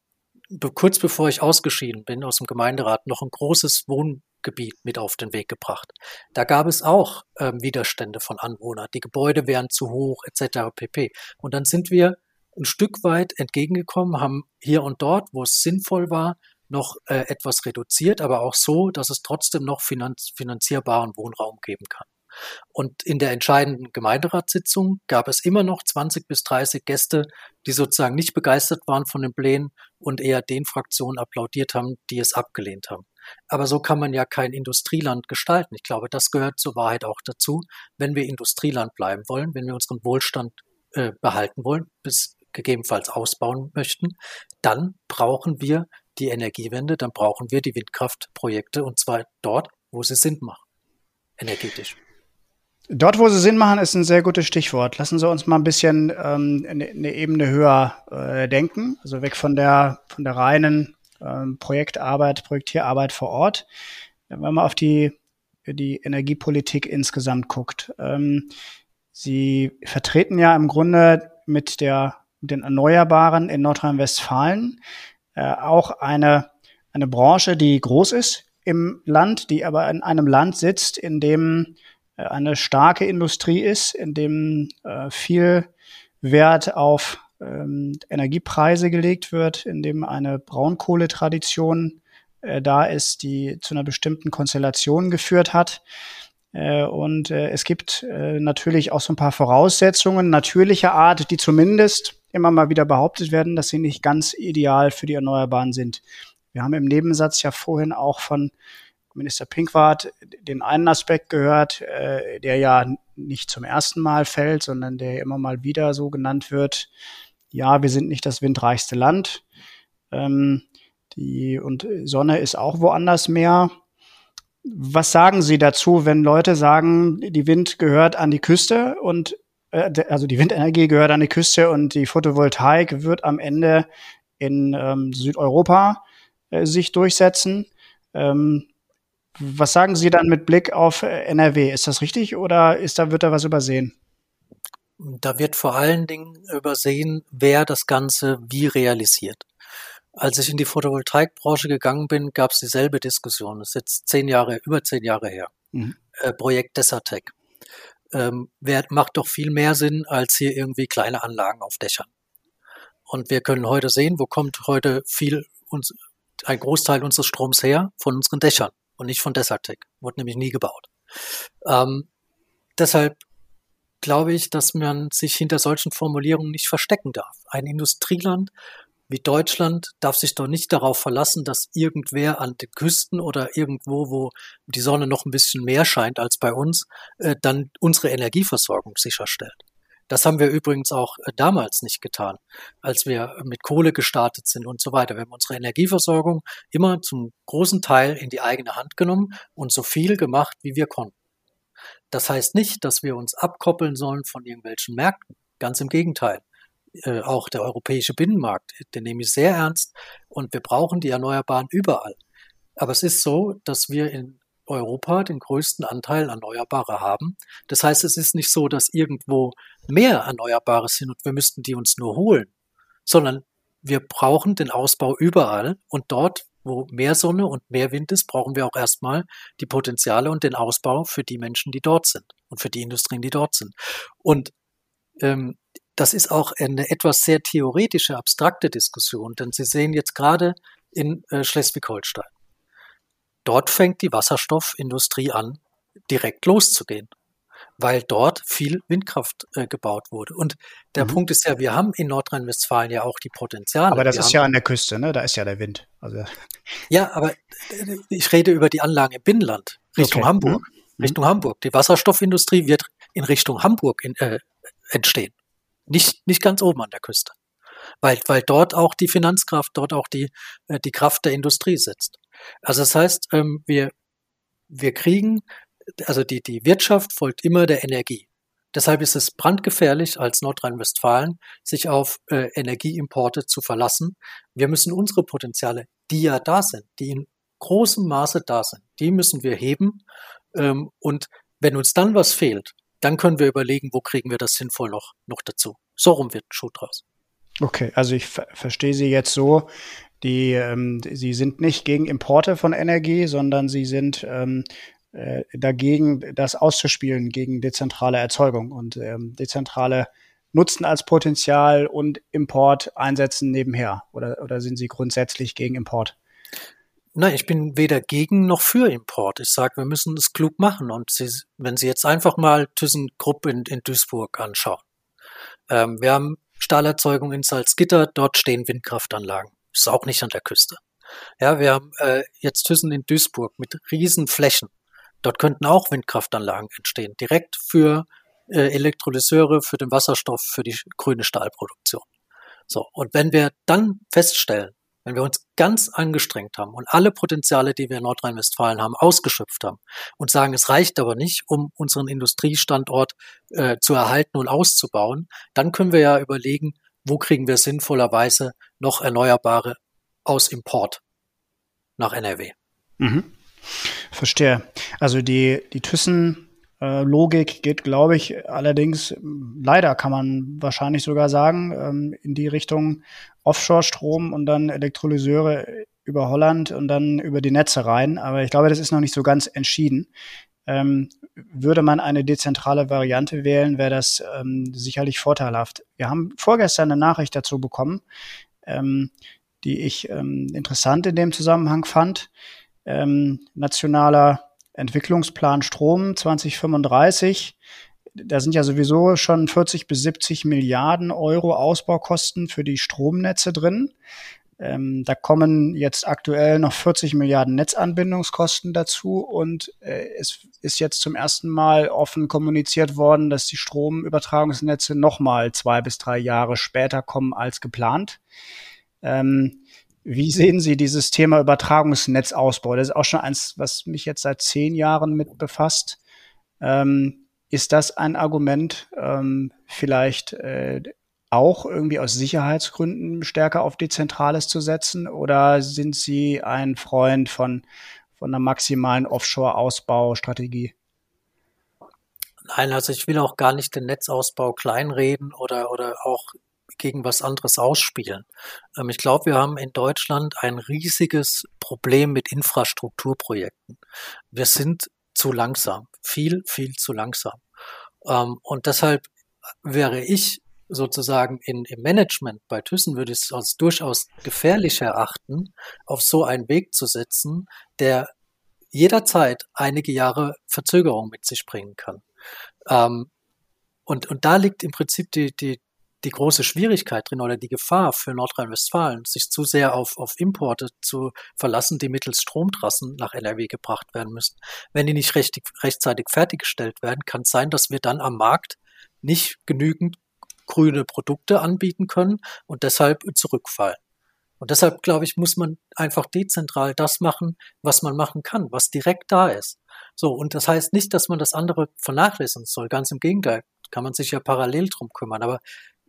kurz bevor ich ausgeschieden bin aus dem Gemeinderat noch ein großes Wohngebiet mit auf den Weg gebracht. Da gab es auch äh, Widerstände von Anwohnern. Die Gebäude wären zu hoch etc. pp. Und dann sind wir ein Stück weit entgegengekommen, haben hier und dort, wo es sinnvoll war, noch äh, etwas reduziert, aber auch so, dass es trotzdem noch finanz finanzierbaren Wohnraum geben kann. Und in der entscheidenden Gemeinderatssitzung gab es immer noch 20 bis 30 Gäste, die sozusagen nicht begeistert waren von den Plänen und eher den Fraktionen applaudiert haben, die es abgelehnt haben. Aber so kann man ja kein Industrieland gestalten. Ich glaube, das gehört zur Wahrheit auch dazu. Wenn wir Industrieland bleiben wollen, wenn wir unseren Wohlstand äh, behalten wollen, bis gegebenenfalls ausbauen möchten, dann brauchen wir die Energiewende, dann brauchen wir die Windkraftprojekte und zwar dort, wo sie Sinn machen, energetisch. Dort, wo sie Sinn machen, ist ein sehr gutes Stichwort. Lassen Sie uns mal ein bisschen ähm, eine, eine Ebene höher äh, denken, also weg von der von der reinen ähm, Projektarbeit, Projektierarbeit vor Ort. Wenn man mal auf die die Energiepolitik insgesamt guckt. Ähm, sie vertreten ja im Grunde mit der mit den Erneuerbaren in Nordrhein-Westfalen äh, auch eine, eine Branche, die groß ist im Land, die aber in einem Land sitzt, in dem äh, eine starke Industrie ist, in dem äh, viel Wert auf ähm, Energiepreise gelegt wird, in dem eine Braunkohletradition äh, da ist, die zu einer bestimmten Konstellation geführt hat. Äh, und äh, es gibt natürlich auch so ein paar Voraussetzungen natürlicher Art, die zumindest immer mal wieder behauptet werden, dass sie nicht ganz ideal für die Erneuerbaren sind. Wir haben im Nebensatz ja vorhin auch von Minister Pinkwart den einen Aspekt gehört, äh, der ja nicht zum ersten Mal fällt, sondern der immer mal wieder so genannt wird. Ja, wir sind nicht das windreichste Land. Ähm, die, und Sonne ist auch woanders mehr. Was sagen Sie dazu, wenn Leute sagen, die Wind gehört an die Küste und also die Windenergie gehört an die Küste und die Photovoltaik wird am Ende in ähm, Südeuropa äh, sich durchsetzen? Ähm, was sagen Sie dann mit Blick auf äh, NRW? Ist das richtig oder ist da, wird da was übersehen? Da wird vor allen Dingen übersehen, wer das Ganze wie realisiert. Als ich in die Photovoltaikbranche gegangen bin, gab es dieselbe Diskussion. Das ist jetzt zehn Jahre, über zehn Jahre her. Mhm. Äh, Projekt Desertec. Ähm, macht doch viel mehr Sinn als hier irgendwie kleine Anlagen auf Dächern. Und wir können heute sehen, wo kommt heute viel uns, ein Großteil unseres Stroms her? Von unseren Dächern und nicht von Desertec. Wurde nämlich nie gebaut. Ähm, deshalb glaube ich, dass man sich hinter solchen Formulierungen nicht verstecken darf. Ein Industrieland wie Deutschland darf sich doch nicht darauf verlassen, dass irgendwer an den Küsten oder irgendwo, wo die Sonne noch ein bisschen mehr scheint als bei uns, äh, dann unsere Energieversorgung sicherstellt. Das haben wir übrigens auch äh, damals nicht getan, als wir mit Kohle gestartet sind und so weiter. Wir haben unsere Energieversorgung immer zum großen Teil in die eigene Hand genommen und so viel gemacht, wie wir konnten. Das heißt nicht, dass wir uns abkoppeln sollen von irgendwelchen Märkten. Ganz im Gegenteil. Äh, auch der europäische Binnenmarkt, den nehme ich sehr ernst und wir brauchen die Erneuerbaren überall. Aber es ist so, dass wir in Europa den größten Anteil Erneuerbare haben. Das heißt, es ist nicht so, dass irgendwo mehr Erneuerbare sind und wir müssten die uns nur holen, sondern wir brauchen den Ausbau überall und dort, wo mehr Sonne und mehr Wind ist, brauchen wir auch erstmal die Potenziale und den Ausbau für die Menschen, die dort sind und für die Industrien, die dort sind. Und ähm, das ist auch eine etwas sehr theoretische, abstrakte Diskussion, denn Sie sehen jetzt gerade in äh, Schleswig-Holstein Dort fängt die Wasserstoffindustrie an, direkt loszugehen, weil dort viel Windkraft äh, gebaut wurde. Und der mhm. Punkt ist ja, wir haben in Nordrhein-Westfalen ja auch die Potenziale. Aber das wir ist ja an der Küste, ne? Da ist ja der Wind. Also. *laughs* Ja, aber äh, ich rede über die Anlagen im Binnenland, Richtung okay. Hamburg. Mhm. Richtung Hamburg. Die Wasserstoffindustrie wird in Richtung Hamburg in, äh, entstehen. Nicht, nicht ganz oben an der Küste. Weil, weil dort auch die Finanzkraft, dort auch die, äh, die Kraft der Industrie sitzt. Also das heißt, ähm, wir, wir kriegen, also die, die Wirtschaft folgt immer der Energie. Deshalb ist es brandgefährlich, als Nordrhein-Westfalen sich auf äh, Energieimporte zu verlassen. Wir müssen unsere Potenziale, die ja da sind, die in großem Maße da sind, die müssen wir heben. Ähm, und wenn uns dann was fehlt, dann können wir überlegen, wo kriegen wir das sinnvoll noch, noch dazu. So rum wird ein Schuh draus. Okay, also ich verstehe Sie jetzt so, die, ähm, sie sind nicht gegen Importe von Energie, sondern sie sind ähm, äh, dagegen, das auszuspielen gegen dezentrale Erzeugung und ähm, dezentrale Nutzen als Potenzial und Import einsetzen nebenher. Oder, oder sind Sie grundsätzlich gegen Import? Nein, ich bin weder gegen noch für Import. Ich sage, wir müssen es klug machen. Und Sie, wenn Sie jetzt einfach mal ThyssenKrupp in, in Duisburg anschauen. Ähm, wir haben Stahlerzeugung in Salzgitter, dort stehen Windkraftanlagen ist auch nicht an der Küste. Ja, wir haben äh, jetzt Thyssen in Duisburg mit riesen Flächen. Dort könnten auch Windkraftanlagen entstehen, direkt für äh, Elektrolyseure, für den Wasserstoff, für die grüne Stahlproduktion. So, und wenn wir dann feststellen, wenn wir uns ganz angestrengt haben und alle Potenziale, die wir in Nordrhein-Westfalen haben, ausgeschöpft haben und sagen, es reicht aber nicht, um unseren Industriestandort äh, zu erhalten und auszubauen, dann können wir ja überlegen, wo kriegen wir sinnvollerweise noch Erneuerbare aus Import nach NRW. Mhm. Verstehe. Also die, die Thyssen-Logik geht, glaube ich, allerdings, leider kann man wahrscheinlich sogar sagen, ähm, in die Richtung Offshore-Strom und dann Elektrolyseure über Holland und dann über die Netze rein. Aber ich glaube, das ist noch nicht so ganz entschieden. Ähm, würde man eine dezentrale Variante wählen, wäre das ähm, sicherlich vorteilhaft. Wir haben vorgestern eine Nachricht dazu bekommen, ähm, die ich ähm, interessant in dem Zusammenhang fand. Ähm, nationaler Entwicklungsplan Strom 2035. Da sind ja sowieso schon 40 bis 70 Milliarden Euro Ausbaukosten für die Stromnetze drin. Ähm, da kommen jetzt aktuell noch 40 Milliarden Netzanbindungskosten dazu und äh, es ist jetzt zum ersten Mal offen kommuniziert worden, dass die Stromübertragungsnetze nochmal zwei bis drei Jahre später kommen als geplant. Ähm, wie sehen Sie dieses Thema Übertragungsnetzausbau? Das ist auch schon eins, was mich jetzt seit zehn Jahren mit befasst. Ähm, ist das ein Argument, ähm, vielleicht äh, auch irgendwie aus Sicherheitsgründen stärker auf Dezentrales zu setzen? Oder sind Sie ein Freund von, von einer maximalen Offshore-Ausbaustrategie? Nein, also ich will auch gar nicht den Netzausbau kleinreden oder, oder auch gegen was anderes ausspielen. Ähm, ich glaube, wir haben in Deutschland ein riesiges Problem mit Infrastrukturprojekten. Wir sind zu langsam, viel, viel zu langsam. Ähm, und deshalb wäre ich sozusagen in, im Management bei Thyssen würde ich es als durchaus gefährlich erachten, auf so einen Weg zu setzen, der jederzeit einige Jahre Verzögerung mit sich bringen kann. Ähm, und, und da liegt im Prinzip die, die, die große Schwierigkeit drin oder die Gefahr für Nordrhein-Westfalen, sich zu sehr auf, auf Importe zu verlassen, die mittels Stromtrassen nach NRW gebracht werden müssen. Wenn die nicht recht, rechtzeitig fertiggestellt werden, kann es sein, dass wir dann am Markt nicht genügend grüne Produkte anbieten können und deshalb zurückfallen. Und deshalb, glaube ich, muss man einfach dezentral das machen, was man machen kann, was direkt da ist. So, und das heißt nicht, dass man das andere vernachlässigen soll. Ganz im Gegenteil, kann man sich ja parallel drum kümmern. Aber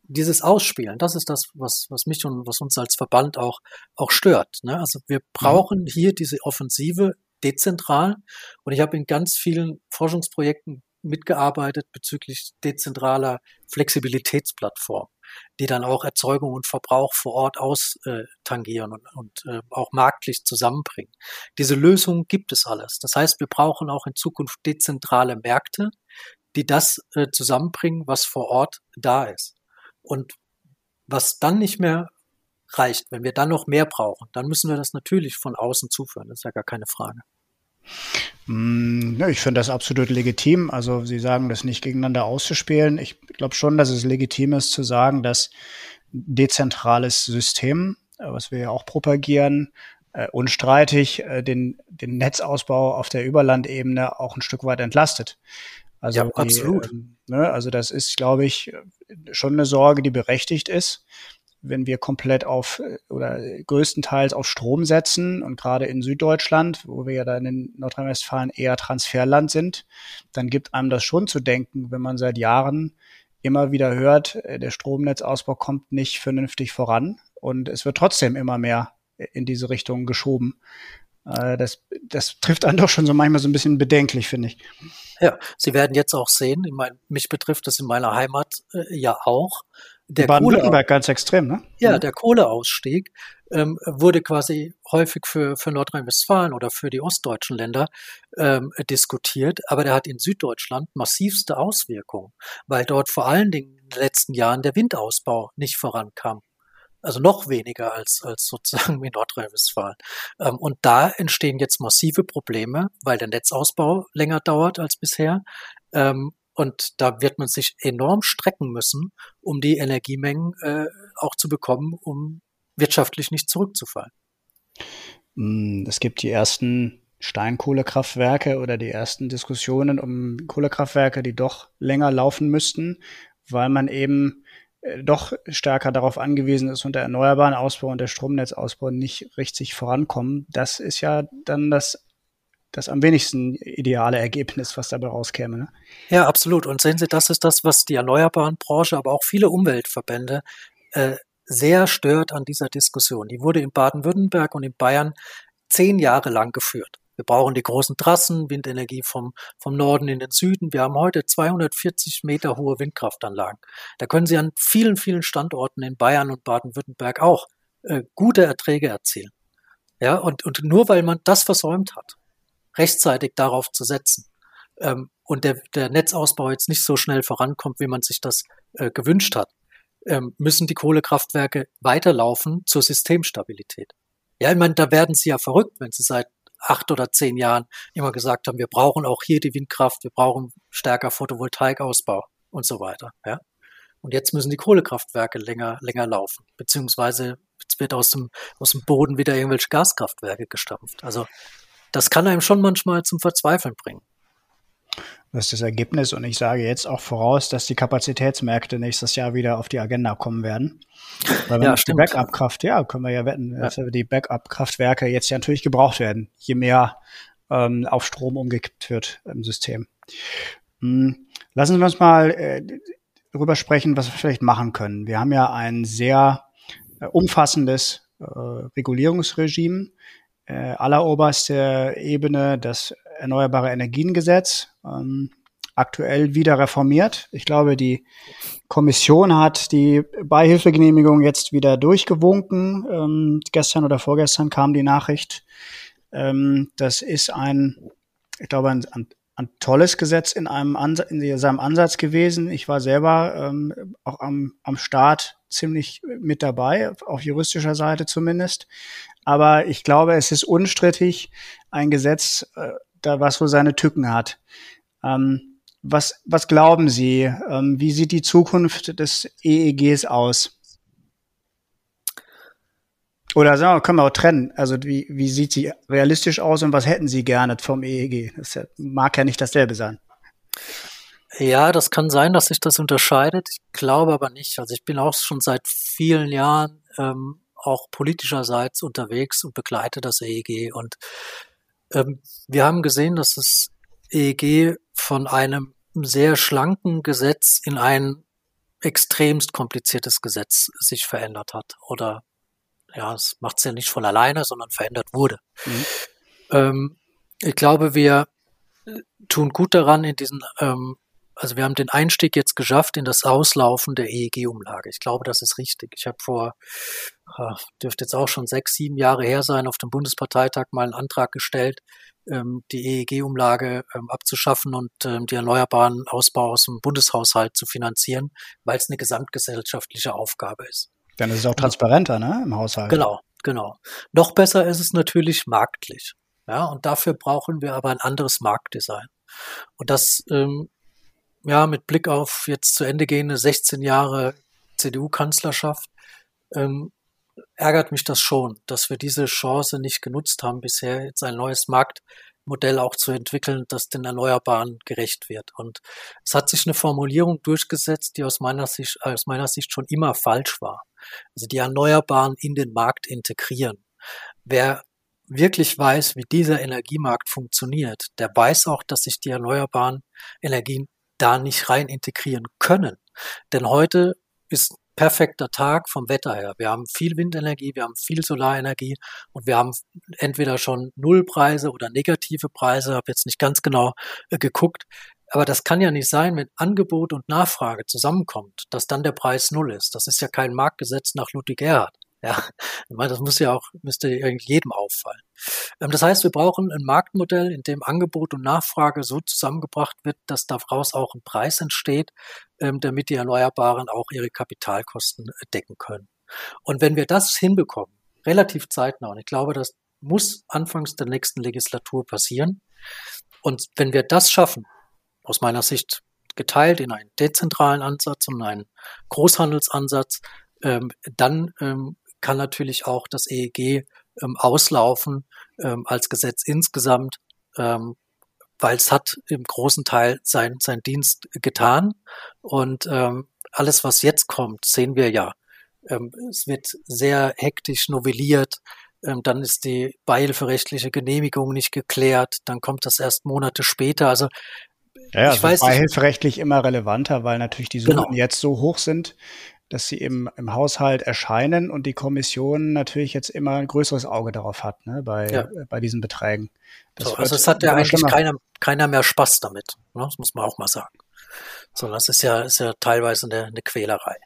dieses Ausspielen, das ist das, was, was mich und was uns als Verband auch, auch stört. Ne? Also wir brauchen hier diese Offensive dezentral. Und ich habe in ganz vielen Forschungsprojekten mitgearbeitet bezüglich dezentraler Flexibilitätsplattformen, die dann auch Erzeugung und Verbrauch vor Ort austangieren und, und äh, auch marktlich zusammenbringen. Diese Lösungen gibt es alles. Das heißt, wir brauchen auch in Zukunft dezentrale Märkte, die das äh, zusammenbringen, was vor Ort da ist. Und was dann nicht mehr reicht, wenn wir dann noch mehr brauchen, dann müssen wir das natürlich von außen zuführen. Das ist ja gar keine Frage. Mm, ich finde das absolut legitim. Also Sie sagen, das nicht gegeneinander auszuspielen. Ich glaube schon, dass es legitim ist zu sagen, dass dezentrales System, äh, was wir ja auch propagieren, äh, unstreitig äh, den, den Netzausbau auf der Überlandebene auch ein Stück weit entlastet. Also ja, absolut. Die, ne, also das ist, glaube ich, schon eine Sorge, die berechtigt ist wenn wir komplett auf oder größtenteils auf Strom setzen und gerade in Süddeutschland, wo wir ja dann in Nordrhein-Westfalen eher Transferland sind, dann gibt einem das schon zu denken, wenn man seit Jahren immer wieder hört, äh, der Stromnetzausbau kommt nicht vernünftig voran und es wird trotzdem immer mehr in diese Richtung geschoben. Äh, das, das trifft einen doch schon so manchmal so ein bisschen bedenklich, finde ich. Ja, Sie werden jetzt auch sehen, ich meine, mich betrifft das in meiner Heimat äh, ja auch, der Baden-Württemberg ganz extrem, ne? Ja, mhm. der Kohleausstieg ähm, wurde quasi häufig für, für Nordrhein-Westfalen oder für die ostdeutschen Länder ähm, diskutiert, aber der hat in Süddeutschland massivste Auswirkungen, weil dort vor allen Dingen in den letzten Jahren der Windausbau nicht vorankam. Also noch weniger als, als sozusagen in Nordrhein-Westfalen. Ähm, und da entstehen jetzt massive Probleme, weil der Netzausbau länger dauert als bisher. Ähm, und da wird man sich enorm strecken müssen, um die Energiemengen äh, auch zu bekommen, um wirtschaftlich nicht zurückzufallen. Hm, es gibt die ersten Steinkohlekraftwerke oder die ersten Diskussionen um Kohlekraftwerke, die doch länger laufen müssten, weil man eben doch stärker darauf angewiesen ist und der erneuerbaren Ausbau und der Stromnetzausbau nicht richtig vorankommen. Das ist ja dann das das am wenigsten ideale Ergebnis, was dabei rauskäme. Ne? Ja, absolut. Und sehen Sie, das ist das, was die erneuerbaren Branche, aber auch viele Umweltverbände äh, sehr stört an dieser Diskussion. Die wurde in Baden-Württemberg und in Bayern zehn Jahre lang geführt. Wir brauchen die großen Trassen, Windenergie vom, vom Norden in den Süden. Wir haben heute 240 Meter hohe Windkraftanlagen. Da können Sie an vielen, vielen Standorten in Bayern und Baden-Württemberg auch äh, gute Erträge erzielen. Ja, und, und nur weil man das versäumt hat, rechtzeitig darauf zu setzen ähm, und der, der Netzausbau jetzt nicht so schnell vorankommt, wie man sich das äh, gewünscht hat, ähm, müssen die Kohlekraftwerke weiterlaufen zur Systemstabilität. Ja, ich meine, da werden sie ja verrückt, wenn sie seit acht oder zehn Jahren immer gesagt haben, wir brauchen auch hier die Windkraft, wir brauchen stärker Photovoltaikausbau und so weiter. Ja? Und jetzt müssen die Kohlekraftwerke länger, länger laufen, beziehungsweise jetzt wird aus dem, aus dem Boden wieder irgendwelche Gaskraftwerke gestampft. Also das kann einem schon manchmal zum Verzweifeln bringen. Das ist das Ergebnis und ich sage jetzt auch voraus, dass die Kapazitätsmärkte nächstes Jahr wieder auf die Agenda kommen werden. Weil wenn ja, die Backup-Kraft, ja, können wir ja wetten, ja. dass die Backup-Kraftwerke jetzt ja natürlich gebraucht werden, je mehr ähm, auf Strom umgekippt wird im System. Hm. Lassen Sie uns mal äh, darüber sprechen, was wir vielleicht machen können. Wir haben ja ein sehr äh, umfassendes äh, Regulierungsregime äh, alleroberster Ebene das Erneuerbare Energiengesetz, ähm, aktuell wieder reformiert. Ich glaube, die Kommission hat die Beihilfegenehmigung jetzt wieder durchgewunken. Ähm, gestern oder vorgestern kam die Nachricht. Ähm, das ist ein, ich glaube, ein, ein, ein tolles Gesetz in einem Ansatz, in seinem Ansatz gewesen. Ich war selber ähm, auch am, am Start ziemlich mit dabei, auf juristischer Seite zumindest. Aber ich glaube, es ist unstrittig ein Gesetz, äh, da was wohl seine Tücken hat. Ähm, was, was glauben Sie? Ähm, wie sieht die Zukunft des EEGs aus? Oder sagen wir, können wir auch trennen. Also wie, wie sieht sie realistisch aus und was hätten Sie gerne vom EEG? Das mag ja nicht dasselbe sein. Ja, das kann sein, dass sich das unterscheidet. Ich glaube aber nicht. Also ich bin auch schon seit vielen Jahren ähm, auch politischerseits unterwegs und begleite das EEG. Und wir haben gesehen, dass das EEG von einem sehr schlanken Gesetz in ein extremst kompliziertes Gesetz sich verändert hat. Oder ja, es macht es ja nicht von alleine, sondern verändert wurde. Mhm. Ähm, ich glaube, wir tun gut daran, in diesen ähm, also wir haben den Einstieg jetzt geschafft in das Auslaufen der EEG-Umlage. Ich glaube, das ist richtig. Ich habe vor, äh, dürfte jetzt auch schon sechs, sieben Jahre her sein, auf dem Bundesparteitag mal einen Antrag gestellt, ähm, die EEG-Umlage ähm, abzuschaffen und ähm, die erneuerbaren Ausbau aus dem Bundeshaushalt zu finanzieren, weil es eine gesamtgesellschaftliche Aufgabe ist. Dann ist es auch transparenter, ne, im Haushalt. Genau, genau. Noch besser ist es natürlich marktlich. Ja, und dafür brauchen wir aber ein anderes Marktdesign. Und das ähm, ja, mit Blick auf jetzt zu Ende gehende 16 Jahre CDU-Kanzlerschaft, ähm, ärgert mich das schon, dass wir diese Chance nicht genutzt haben, bisher jetzt ein neues Marktmodell auch zu entwickeln, das den Erneuerbaren gerecht wird. Und es hat sich eine Formulierung durchgesetzt, die aus meiner Sicht, aus meiner Sicht schon immer falsch war. Also die Erneuerbaren in den Markt integrieren. Wer wirklich weiß, wie dieser Energiemarkt funktioniert, der weiß auch, dass sich die erneuerbaren Energien da nicht rein integrieren können. Denn heute ist perfekter Tag vom Wetter her. Wir haben viel Windenergie, wir haben viel Solarenergie und wir haben entweder schon Nullpreise oder negative Preise, habe jetzt nicht ganz genau äh, geguckt. Aber das kann ja nicht sein, wenn Angebot und Nachfrage zusammenkommt, dass dann der Preis null ist. Das ist ja kein Marktgesetz nach Ludwig Erhard. Ja, ich meine, das muss ja auch, müsste jedem auffallen. Ähm, das heißt, wir brauchen ein Marktmodell, in dem Angebot und Nachfrage so zusammengebracht wird, dass daraus auch ein Preis entsteht, ähm, damit die Erneuerbaren auch ihre Kapitalkosten äh, decken können. Und wenn wir das hinbekommen, relativ zeitnah, und ich glaube, das muss anfangs der nächsten Legislatur passieren, und wenn wir das schaffen, aus meiner Sicht geteilt in einen dezentralen Ansatz und einen Großhandelsansatz, ähm, dann kann natürlich auch das EEG ähm, auslaufen ähm, als Gesetz insgesamt, ähm, weil es hat im großen Teil sein, sein Dienst getan. Und ähm, alles, was jetzt kommt, sehen wir ja. Ähm, es wird sehr hektisch novelliert. Ähm, dann ist die beihilferechtliche Genehmigung nicht geklärt. Dann kommt das erst Monate später. Also ja, ich also weiß beihilferechtlich immer relevanter, weil natürlich die Summen genau. jetzt so hoch sind, dass sie im, im Haushalt erscheinen und die Kommission natürlich jetzt immer ein größeres Auge darauf hat, ne, bei, ja. bei diesen Beträgen. So, also es hat ja eigentlich keiner, keiner mehr Spaß damit, ne? das muss man auch mal sagen. Sondern das ist ja, ist ja teilweise eine, eine Quälerei.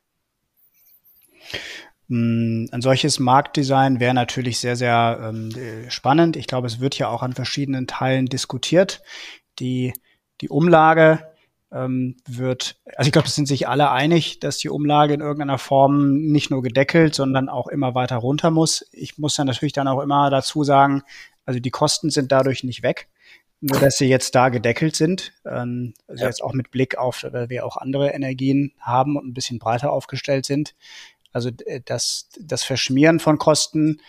Mm, ein solches Marktdesign wäre natürlich sehr, sehr ähm, spannend. Ich glaube, es wird ja auch an verschiedenen Teilen diskutiert. Die, die Umlage ähm, wird, also ich glaube, es sind sich alle einig, dass die Umlage in irgendeiner Form nicht nur gedeckelt, sondern auch immer weiter runter muss. Ich muss dann natürlich dann auch immer dazu sagen, Also die Kosten sind dadurch nicht weg. Nur, dass sie jetzt da gedeckelt sind. Ähm, also ja. jetzt auch mit Blick auf, weil wir auch andere Energien haben und ein bisschen breiter aufgestellt sind. Also äh, das, das Verschmieren von Kosten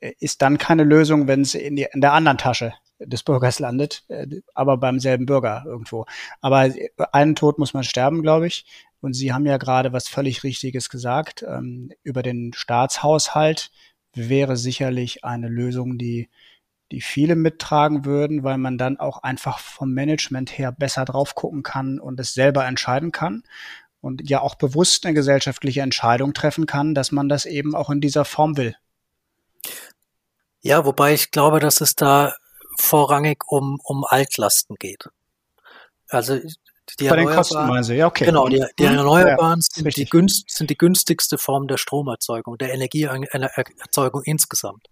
äh, ist dann keine Lösung, wenn es in, in der anderen Tasche des Bürgers landet, äh, aber beim selben Bürger irgendwo. Aber einen Tod muss man sterben, glaube ich. Und Sie haben ja gerade was völlig Richtiges gesagt. Ähm, über den Staatshaushalt wäre sicherlich eine Lösung, die, die viele mittragen würden, weil man dann auch einfach vom Management her besser drauf gucken kann und es selber entscheiden kann und ja auch bewusst eine gesellschaftliche Entscheidung treffen kann, dass man das eben auch in dieser Form will. Ja, wobei ich glaube, dass es da vorrangig um, um Altlasten geht. Also die Bei den Kosten meinen Sie, ja, okay. Genau, die, die mhm. Erneuerbaren ja, sind, die günst, sind die günstigste Form der Stromerzeugung, der Energieerzeugung insgesamt.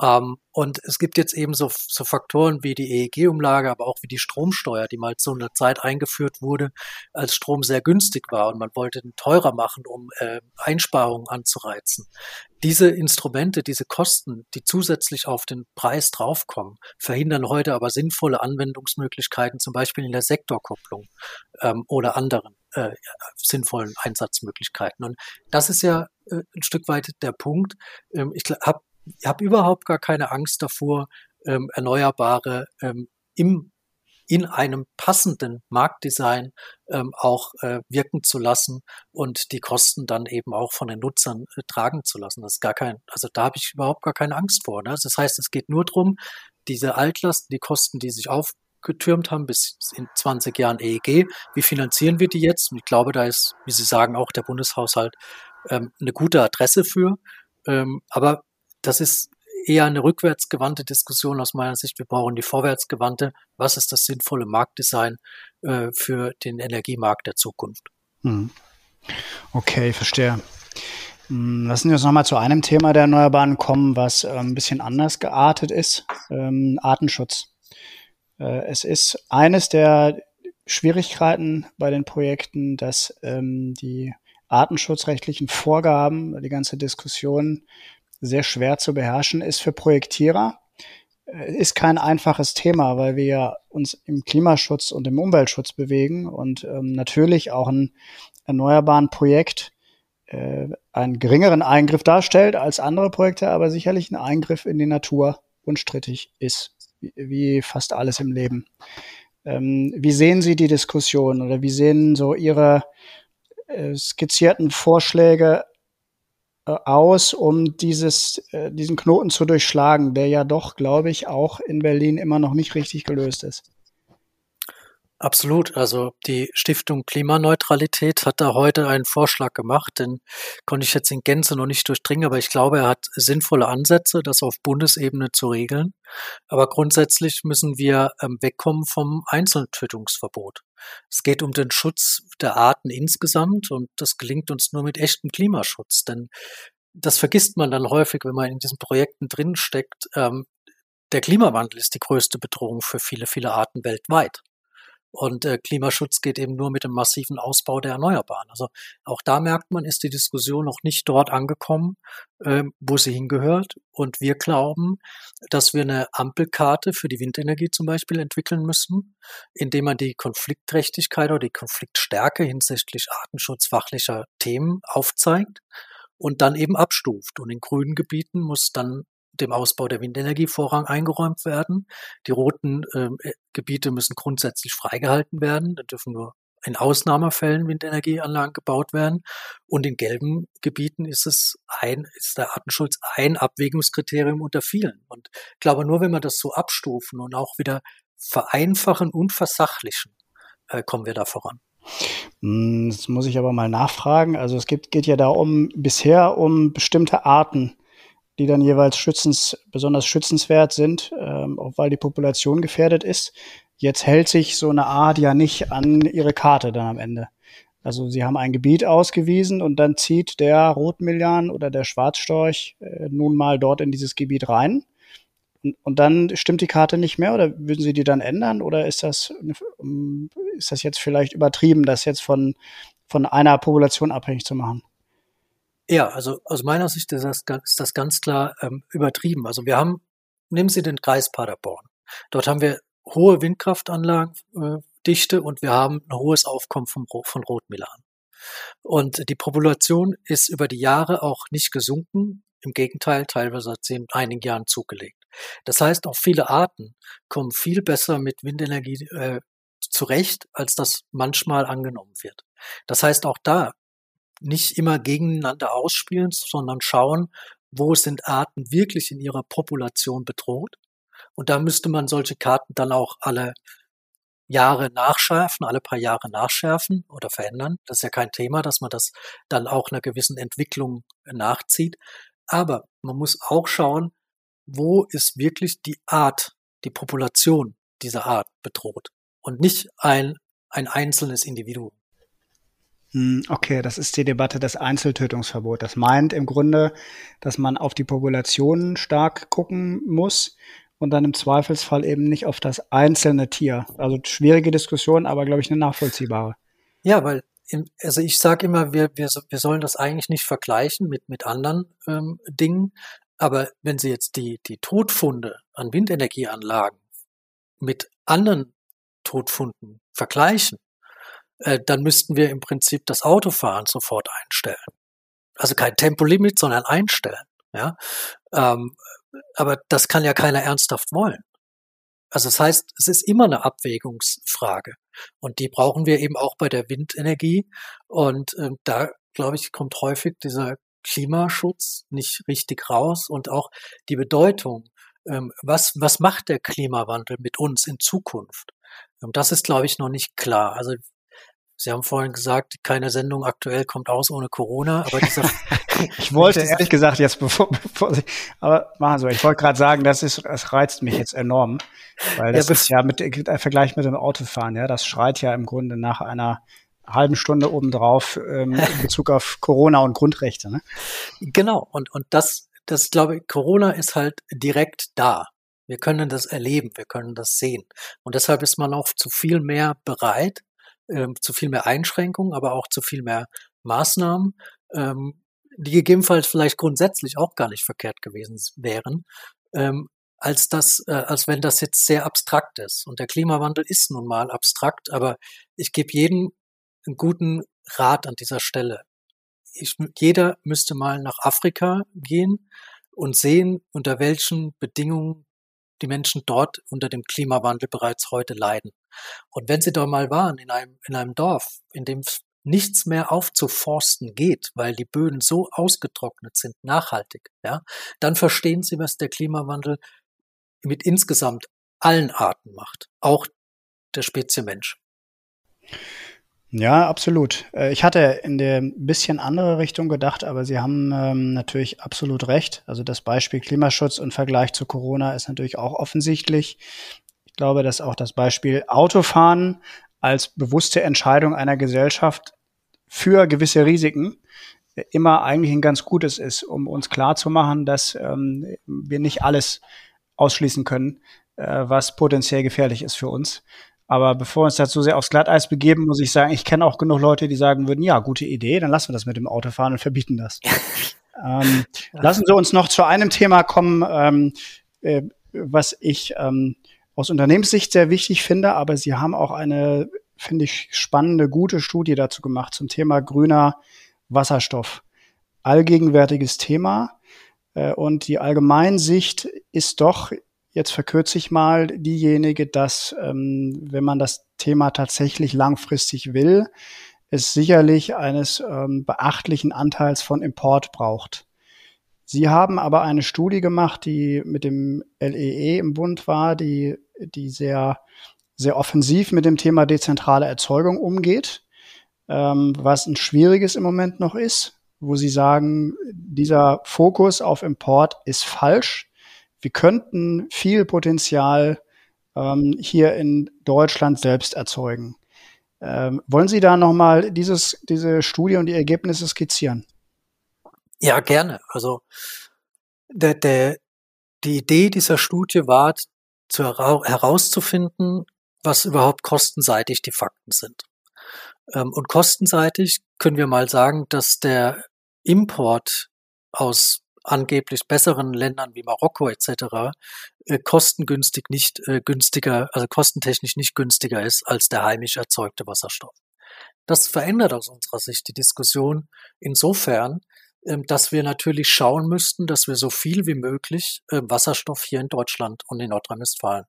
Ähm, und es gibt jetzt eben so, so Faktoren wie die EEG-Umlage, aber auch wie die Stromsteuer, die mal zu einer Zeit eingeführt wurde, als Strom sehr günstig war und man wollte ihn teurer machen, um äh, Einsparungen anzureizen. Diese Instrumente, diese Kosten, die zusätzlich auf den Preis draufkommen, verhindern heute aber sinnvolle Anwendungsmöglichkeiten, zum Beispiel in der Sektorkopplung ähm, oder anderen äh, sinnvollen Einsatzmöglichkeiten. Und das ist ja äh, ein Stück weit der Punkt. Ähm, ich habe ich habe überhaupt gar keine Angst davor, ähm, Erneuerbare ähm, im in einem passenden Marktdesign ähm, auch äh, wirken zu lassen und die Kosten dann eben auch von den Nutzern äh, tragen zu lassen. Das ist gar kein, also da habe ich überhaupt gar keine Angst vor. Ne? Das heißt, es geht nur darum, diese Altlasten, die Kosten, die sich aufgetürmt haben bis in 20 Jahren EEG, wie finanzieren wir die jetzt? Und ich glaube, da ist, wie Sie sagen, auch der Bundeshaushalt ähm, eine gute Adresse für. Ähm, aber das ist eher eine rückwärtsgewandte Diskussion aus meiner Sicht. Wir brauchen die vorwärtsgewandte. Was ist das sinnvolle Marktdesign äh, für den Energiemarkt der Zukunft? Hm. Okay, verstehe. Hm, lassen wir uns nochmal zu einem Thema der Erneuerbaren kommen, was äh, ein bisschen anders geartet ist. Ähm, Artenschutz. Äh, es ist eines der Schwierigkeiten bei den Projekten, dass ähm, die artenschutzrechtlichen Vorgaben, die ganze Diskussion sehr schwer zu beherrschen ist für Projektierer. Äh, ist kein einfaches Thema, weil wir uns im Klimaschutz und im Umweltschutz bewegen und ähm, natürlich auch ein erneuerbaren Projekt äh, einen geringeren Eingriff darstellt als andere Projekte, aber sicherlich ein Eingriff in die Natur unstrittig ist, wie, wie fast alles im Leben. Ähm, wie sehen Sie die Diskussion oder wie sehen so Ihre äh, skizzierten Vorschläge aus, um dieses, äh, diesen Knoten zu durchschlagen, der ja doch, glaube ich, auch in Berlin immer noch nicht richtig gelöst ist. Absolut. Also die Stiftung Klimaneutralität hat da heute einen Vorschlag gemacht, den konnte ich jetzt in Gänze noch nicht durchdringen, aber ich glaube, er hat sinnvolle Ansätze, das auf Bundesebene zu regeln. Aber grundsätzlich müssen wir ähm, wegkommen vom Einzeltötungsverbot. Es geht um den Schutz der Arten insgesamt und das gelingt uns nur mit echtem Klimaschutz, denn das vergisst man dann häufig, wenn man in diesen Projekten drinsteckt. Ähm, der Klimawandel ist die größte Bedrohung für viele, viele Arten weltweit. Und äh, Klimaschutz geht eben nur mit dem massiven Ausbau der Erneuerbaren. Also auch da merkt man, ist die Diskussion noch nicht dort angekommen, äh, wo sie hingehört. Und wir glauben, dass wir eine Ampelkarte für die Windenergie zum Beispiel entwickeln müssen, indem man die Konfliktträchtigkeit oder die Konfliktstärke hinsichtlich artenschutzfachlicher Themen aufzeigt und dann eben abstuft. Und in grünen Gebieten muss dann dem Ausbau der Windenergie Vorrang eingeräumt werden. Die roten ähm, äh, Gebiete müssen grundsätzlich freigehalten werden. Da dürfen nur in Ausnahmefällen Windenergieanlagen gebaut werden. Und in gelben Gebieten ist es ein, ist der Artenschutz ein Abwägungskriterium unter vielen. Und ich glaube, nur wenn wir das so abstufen und auch wieder vereinfachen und versachlichen, äh, kommen wir da voran. Hm, das muss ich aber mal nachfragen. Also es geht, geht ja da um bisher um bestimmte Arten die dann jeweils schützens, besonders schützenswert sind, ähm, auch weil die Population gefährdet ist. Jetzt hält sich so eine Art ja nicht an ihre Karte dann am Ende. Also sie haben ein Gebiet ausgewiesen und dann zieht der Rotmillian oder der Schwarzstorch äh, nun mal dort in dieses Gebiet rein. Und, und, dann stimmt die Karte nicht mehr oder würden Sie die dann ändern oder ist das, ist das jetzt vielleicht übertrieben, das jetzt von, von einer Population abhängig zu machen? Ja, also aus meiner Sicht ist das, ist das ganz klar ähm, übertrieben. Also wir haben nehmen Sie den Kreis Paderborn. Dort haben wir hohe Windkraftanlagendichte äh, und wir haben ein hohes Aufkommen vom, von Rotmilan. Und die Population ist über die Jahre auch nicht gesunken. Im Gegenteil, teilweise hat sie in einigen Jahren zugelegt. Das heißt, auch viele Arten kommen viel besser mit Windenergie äh, zurecht, als das manchmal angenommen wird. Das heißt, auch da nicht immer gegeneinander ausspielen, sondern schauen, wo sind Arten wirklich in ihrer Population bedroht. Und da müsste man solche Karten dann auch alle Jahre nachschärfen, alle paar Jahre nachschärfen oder verändern. Das ist ja kein Thema, dass man das dann auch einer gewissen Entwicklung nachzieht. Aber man muss auch schauen, wo ist wirklich die Art, die Population dieser Art bedroht und nicht ein, ein einzelnes Individuum. Hm, okay, das ist die Debatte des Einzeltötungsverbots. Das meint im Grunde, dass man auf die Populationen stark gucken muss und dann im Zweifelsfall eben nicht auf das einzelne Tier. Also schwierige Diskussion, aber glaube ich eine nachvollziehbare. Ja, weil im, also ich sage immer, wir, wir, wir sollen das eigentlich nicht vergleichen mit, mit anderen ähm, Dingen. Aber wenn Sie jetzt die, die Todfunde an Windenergieanlagen mit anderen Todfunden vergleichen, äh, dann müssten wir im Prinzip das Autofahren sofort einstellen. Also kein Tempolimit, sondern einstellen. Ja, ähm, aber das kann ja keiner ernsthaft wollen. Also das heißt, es ist immer eine Abwägungsfrage und die brauchen wir eben auch bei der Windenergie und äh, da glaube ich kommt häufig dieser Klimaschutz nicht richtig raus und auch die Bedeutung, ähm, was was macht der Klimawandel mit uns in Zukunft? Ähm, das ist glaube ich noch nicht klar. Also Sie haben vorhin gesagt, keine Sendung aktuell kommt aus ohne Corona, aber dieser *laughs* Ich wollte ehrlich gesagt jetzt, bevor, bevor Sie, aber machen Sie, ich wollte gerade sagen, das ist, das reizt mich jetzt enorm, weil das ja, ist ja mit, der Vergleich mit dem Autofahren, ja, das schreit ja im Grunde nach einer halben Stunde obendrauf ähm, in *laughs* Bezug auf Corona und Grundrechte. Ne? Genau, und, und das, das glaube ich, Corona ist halt direkt da. Wir können das erleben, wir können das sehen. Und deshalb ist man auch zu viel mehr bereit, ähm, zu viel mehr Einschränkungen, aber auch zu viel mehr Maßnahmen, ähm, die gegebenenfalls vielleicht grundsätzlich auch gar nicht verkehrt gewesen wären, ähm, als das, äh, als wenn das jetzt sehr abstrakt ist. Und der Klimawandel ist nun mal abstrakt, aber ich gebe jedem einen guten Rat an dieser Stelle. Ich, jeder müsste mal nach Afrika gehen und sehen, unter welchen Bedingungen die Menschen dort unter dem Klimawandel bereits heute leiden. Und wenn sie da mal waren in einem, in einem Dorf, in dem nichts mehr aufzuforsten geht, weil die Böden so ausgetrocknet sind, nachhaltig, ja, dann verstehen Sie, was der Klimawandel mit insgesamt allen Arten macht, auch der Spezie Mensch. Ja, absolut. Äh, ich hatte in der bisschen andere Richtung gedacht, aber Sie haben ähm, natürlich absolut recht. Also das Beispiel Klimaschutz im Vergleich zu Corona ist natürlich auch offensichtlich. Ich glaube, dass auch das Beispiel Autofahren als bewusste Entscheidung einer Gesellschaft für gewisse Risiken immer eigentlich ein ganz gutes ist, um uns klar zu machen, dass ähm, wir nicht alles ausschließen können, äh, was potenziell gefährlich ist für uns. Aber bevor wir uns dazu sehr aufs Glatteis begeben, muss ich sagen, ich kenne auch genug Leute, die sagen würden, ja, gute Idee, dann lassen wir das mit dem Autofahren und verbieten das. *laughs* ähm, lassen Sie uns noch zu einem Thema kommen, ähm, äh, was ich ähm, aus Unternehmenssicht sehr wichtig finde, aber Sie haben auch eine, finde ich, spannende, gute Studie dazu gemacht zum Thema grüner Wasserstoff. Allgegenwärtiges Thema. Äh, und die Allgemeinsicht ist doch, jetzt verkürze ich mal, diejenige, dass, ähm, wenn man das Thema tatsächlich langfristig will, es sicherlich eines ähm, beachtlichen Anteils von Import braucht. Sie haben aber eine Studie gemacht, die mit dem LEE e im Bund war, die, die sehr, sehr offensiv mit dem Thema dezentrale Erzeugung umgeht, ähm, was ein schwieriges im Moment noch ist, wo Sie sagen, dieser Fokus auf Import ist falsch. Wir könnten viel Potenzial ähm, hier in Deutschland selbst erzeugen. Ähm, wollen Sie da nochmal diese Studie und die Ergebnisse skizzieren? Ja, gerne. Also der, der, die Idee dieser Studie war, zu herauszufinden, was überhaupt kostenseitig die Fakten sind. Ähm, und kostenseitig können wir mal sagen, dass der Import aus angeblich besseren Ländern wie Marokko etc. Äh, kostengünstig nicht äh, günstiger, also kostentechnisch nicht günstiger ist als der heimisch erzeugte Wasserstoff. Das verändert aus unserer Sicht die Diskussion insofern, ähm, dass wir natürlich schauen müssten, dass wir so viel wie möglich äh, Wasserstoff hier in Deutschland und in Nordrhein-Westfalen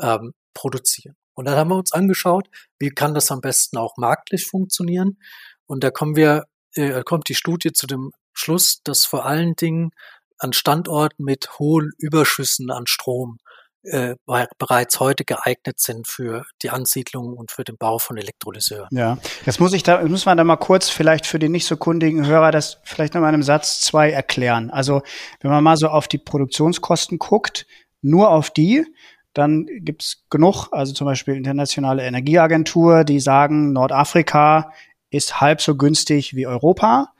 ähm, produzieren. Und dann haben wir uns angeschaut, wie kann das am besten auch marktlich funktionieren. Und da kommen wir, äh, kommt die Studie zu dem Schluss, dass vor allen Dingen an Standorten mit hohen Überschüssen an Strom äh, bereits heute geeignet sind für die Ansiedlung und für den Bau von Elektrolyseuren. Ja, das muss ich da, muss man da mal kurz vielleicht für die nicht so kundigen Hörer das vielleicht noch mal in einem Satz zwei erklären. Also, wenn man mal so auf die Produktionskosten guckt, nur auf die, dann gibt's genug, also zum Beispiel Internationale Energieagentur, die sagen, Nordafrika ist halb so günstig wie Europa.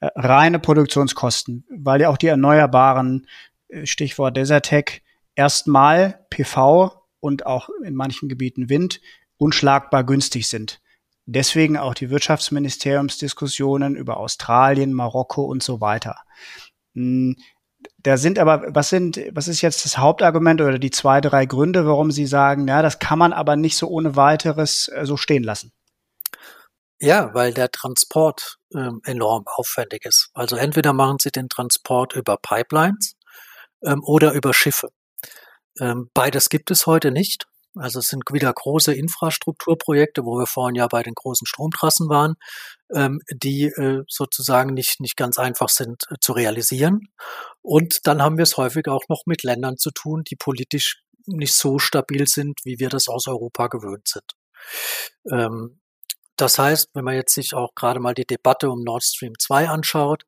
Äh, reine Produktionskosten, weil ja auch die erneuerbaren, äh, Stichwort Desertec, erstmal PV und auch in manchen Gebieten Wind unschlagbar günstig sind. Deswegen auch die Wirtschaftsministeriumsdiskussionen über Australien, Marokko und so weiter. Hm, da sind aber, was sind, was ist jetzt das Hauptargument oder die zwei, drei Gründe, warum Sie sagen, ja, das kann man aber nicht so ohne weiteres äh, so stehen lassen? Ja, weil der Transport enorm aufwendig ist. Also entweder machen Sie den Transport über Pipelines ähm, oder über Schiffe. Ähm, beides gibt es heute nicht. Also es sind wieder große Infrastrukturprojekte, wo wir vorhin ja bei den großen Stromtrassen waren, ähm, die äh, sozusagen nicht, nicht ganz einfach sind äh, zu realisieren. Und dann haben wir es häufig auch noch mit Ländern zu tun, die politisch nicht so stabil sind, wie wir das aus Europa gewöhnt sind. Ähm, das heißt, wenn man jetzt sich auch gerade mal die Debatte um Nord Stream 2 anschaut,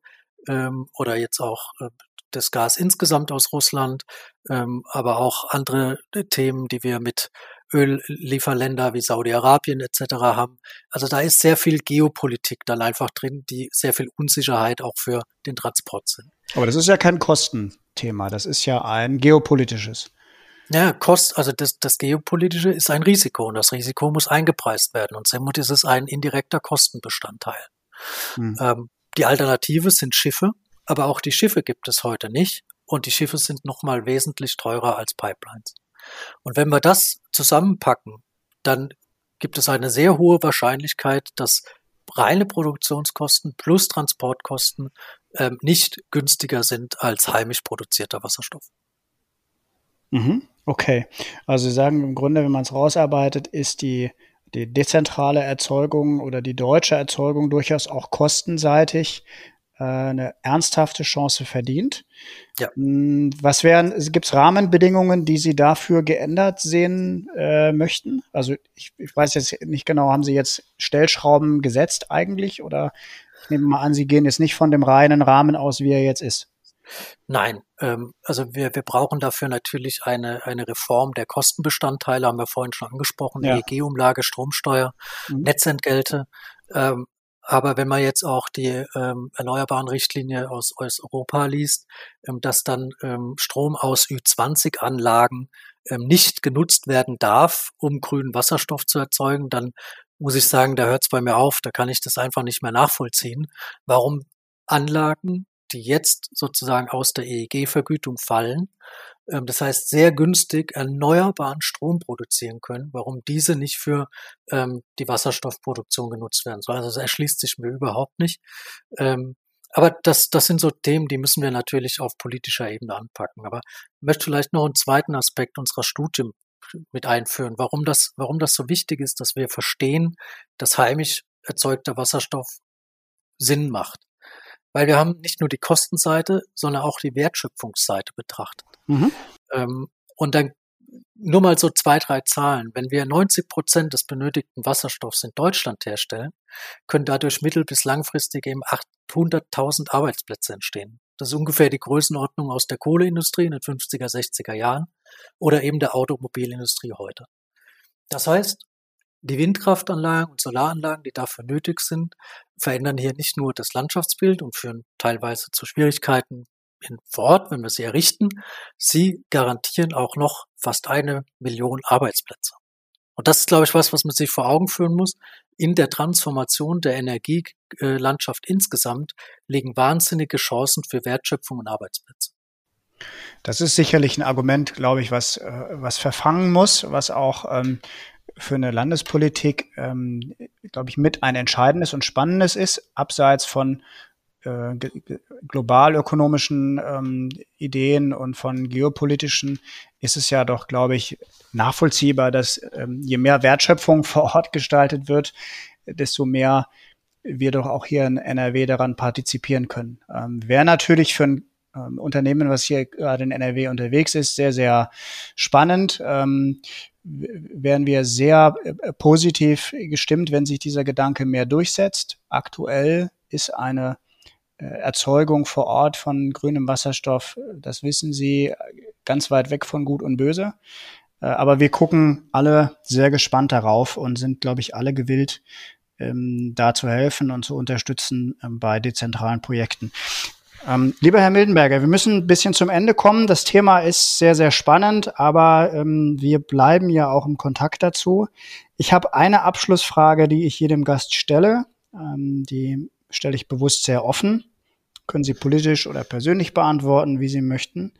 ähm, oder jetzt auch äh, das Gas insgesamt aus Russland, ähm, aber auch andere äh, Themen, die wir mit Öllieferländer wie Saudi-Arabien etc. haben. Also da ist sehr viel Geopolitik dann einfach drin, die sehr viel Unsicherheit auch für den Transport sind. Aber das ist ja kein Kostenthema, das ist ja ein geopolitisches. Ja, Kost, also das, das Geopolitische ist ein Risiko und das Risiko muss eingepreist werden und somit ist es ein indirekter Kostenbestandteil. Hm. Ähm, die Alternative sind Schiffe, aber auch die Schiffe gibt es heute nicht und die Schiffe sind nochmal wesentlich teurer als Pipelines. Und wenn wir das zusammenpacken, dann gibt es eine sehr hohe Wahrscheinlichkeit, dass reine Produktionskosten plus Transportkosten ähm, nicht günstiger sind als heimisch produzierter Wasserstoff. Mhm, okay. Also Sie sagen im Grunde, wenn man es rausarbeitet, ist die, die dezentrale Erzeugung oder die deutsche Erzeugung durchaus auch kostenseitig äh, eine ernsthafte Chance verdient. Ja. Hm, was wären, gibt es Rahmenbedingungen, die Sie dafür geändert sehen äh, möchten? Also ich, ich weiß jetzt nicht genau, haben Sie jetzt Stellschrauben gesetzt eigentlich oder ich nehme mal an, Sie gehen jetzt nicht von dem reinen Rahmen aus, wie er jetzt ist. Nein, ähm, also wir, wir brauchen dafür natürlich eine, eine Reform der Kostenbestandteile, haben wir vorhin schon angesprochen, ja. EEG-Umlage, Stromsteuer, mhm. Netzentgelte. Ähm, aber wenn man jetzt auch die ähm, erneuerbaren Richtlinie aus, aus Europa liest, ähm, dass dann ähm, Strom aus Ü20-Anlagen ähm, nicht genutzt werden darf, um grünen Wasserstoff zu erzeugen, dann muss ich sagen, da hört es bei mir auf, da kann ich das einfach nicht mehr nachvollziehen, warum Anlagen, die jetzt sozusagen aus der EEG-Vergütung fallen, ähm, das heißt sehr günstig erneuerbaren Strom produzieren können, warum diese nicht für ähm, die Wasserstoffproduktion genutzt werden sollen. Also das erschließt sich mir überhaupt nicht. Ähm, aber das, das sind so Themen, die müssen wir natürlich auf politischer Ebene anpacken. Aber ich möchte vielleicht noch einen zweiten Aspekt unserer Studie mit einführen, warum das, warum das so wichtig ist, dass wir verstehen, dass heimisch erzeugter Wasserstoff Sinn macht. Weil wir haben nicht nur die Kostenseite, sondern auch die Wertschöpfungsseite betrachtet. Mhm. Ähm, und dann nur mal so zwei, drei Zahlen. Wenn wir 90 Prozent des benötigten Wasserstoffs in Deutschland herstellen, können dadurch mittel- bis langfristig eben 800.000 Arbeitsplätze entstehen. Das ist ungefähr die Größenordnung aus der Kohleindustrie in den 50er, 60er Jahren oder eben der Automobilindustrie heute. Das heißt, die Windkraftanlagen und Solaranlagen, die dafür nötig sind, verändern hier nicht nur das Landschaftsbild und führen teilweise zu Schwierigkeiten in, Ort, wenn wir sie errichten. Sie garantieren auch noch fast eine Million Arbeitsplätze. Und das ist, glaube ich, was, was man sich vor Augen führen muss. In der Transformation der Energielandschaft insgesamt liegen wahnsinnige Chancen für Wertschöpfung und Arbeitsplätze. Das ist sicherlich ein Argument, glaube ich, was, äh, was verfangen muss, was auch ähm, für eine Landespolitik, ähm, glaube ich, mit ein entscheidendes und spannendes ist, abseits von äh, globalökonomischen ähm, Ideen und von geopolitischen, ist es ja doch, glaube ich, nachvollziehbar, dass ähm, je mehr Wertschöpfung *laughs* vor Ort gestaltet wird, desto mehr wir doch auch hier in NRW daran partizipieren können. Ähm, Wäre natürlich für ein ähm, Unternehmen, was hier gerade in NRW unterwegs ist, sehr, sehr spannend. Ähm, wären wir sehr äh, positiv gestimmt, wenn sich dieser Gedanke mehr durchsetzt. Aktuell ist eine äh, Erzeugung vor Ort von grünem Wasserstoff, das wissen Sie, ganz weit weg von Gut und Böse. Äh, aber wir gucken alle sehr gespannt darauf und sind, glaube ich, alle gewillt, ähm, da zu helfen und zu unterstützen ähm, bei dezentralen Projekten. Ähm, lieber Herr Mildenberger, wir müssen ein bisschen zum Ende kommen. Das Thema ist sehr, sehr spannend, aber ähm, wir bleiben ja auch im Kontakt dazu. Ich habe eine Abschlussfrage, die ich jedem Gast stelle. Ähm, die stelle ich bewusst sehr offen. Können Sie politisch oder persönlich beantworten, wie Sie möchten.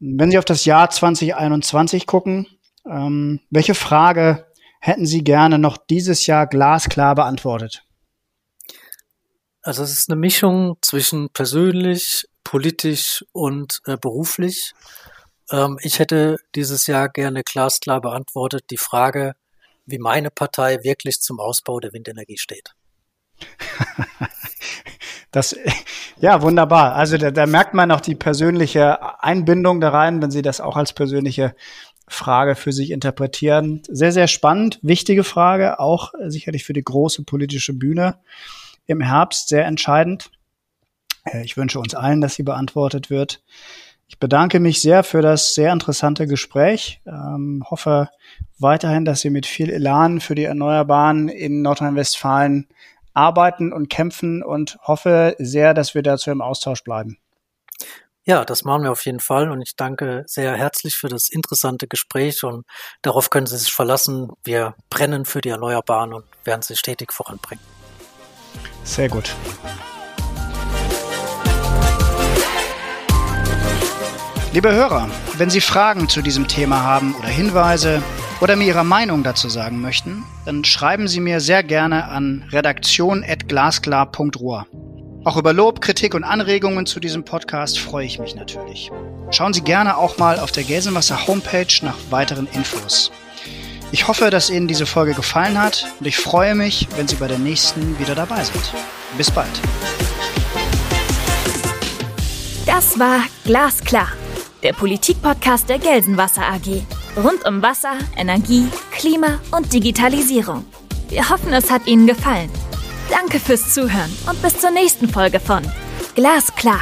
Wenn Sie auf das Jahr 2021 gucken, ähm, welche Frage hätten Sie gerne noch dieses Jahr glasklar beantwortet? Also es ist eine Mischung zwischen persönlich, politisch und äh, beruflich. Ähm, ich hätte dieses Jahr gerne glasklar beantwortet die Frage, wie meine Partei wirklich zum Ausbau der Windenergie steht. *laughs* Das, ja, wunderbar. Also da, da merkt man auch die persönliche Einbindung da rein, wenn Sie das auch als persönliche Frage für sich interpretieren. Sehr, sehr spannend, wichtige Frage, auch sicherlich für die große politische Bühne im Herbst sehr entscheidend. Äh, ich wünsche uns allen, dass sie beantwortet wird. Ich bedanke mich sehr für das sehr interessante Gespräch. Ähm, hoffe weiterhin, dass Sie mit viel Elan für die Erneuerbaren in Nordrhein-Westfalen arbeiten und kämpfen und hoffe sehr, dass wir dazu im Austausch bleiben. Ja, das machen wir auf jeden Fall und ich danke sehr herzlich für das interessante Gespräch und darauf können Sie sich verlassen. Wir brennen für die Erneuerbaren und werden sie stetig voranbringen. Sehr gut. Liebe Hörer, wenn Sie Fragen zu diesem Thema haben oder Hinweise oder mir Ihre Meinung dazu sagen möchten, dann schreiben Sie mir sehr gerne an redaktion.glasklar.ruhr. Auch über Lob, Kritik und Anregungen zu diesem Podcast freue ich mich natürlich. Schauen Sie gerne auch mal auf der Gelsenwasser Homepage nach weiteren Infos. Ich hoffe, dass Ihnen diese Folge gefallen hat und ich freue mich, wenn Sie bei der nächsten wieder dabei sind. Bis bald. Das war Glasklar, der Politikpodcast der Gelsenwasser AG. Rund um Wasser, Energie, Klima und Digitalisierung. Wir hoffen, es hat Ihnen gefallen. Danke fürs Zuhören und bis zur nächsten Folge von Glasklar.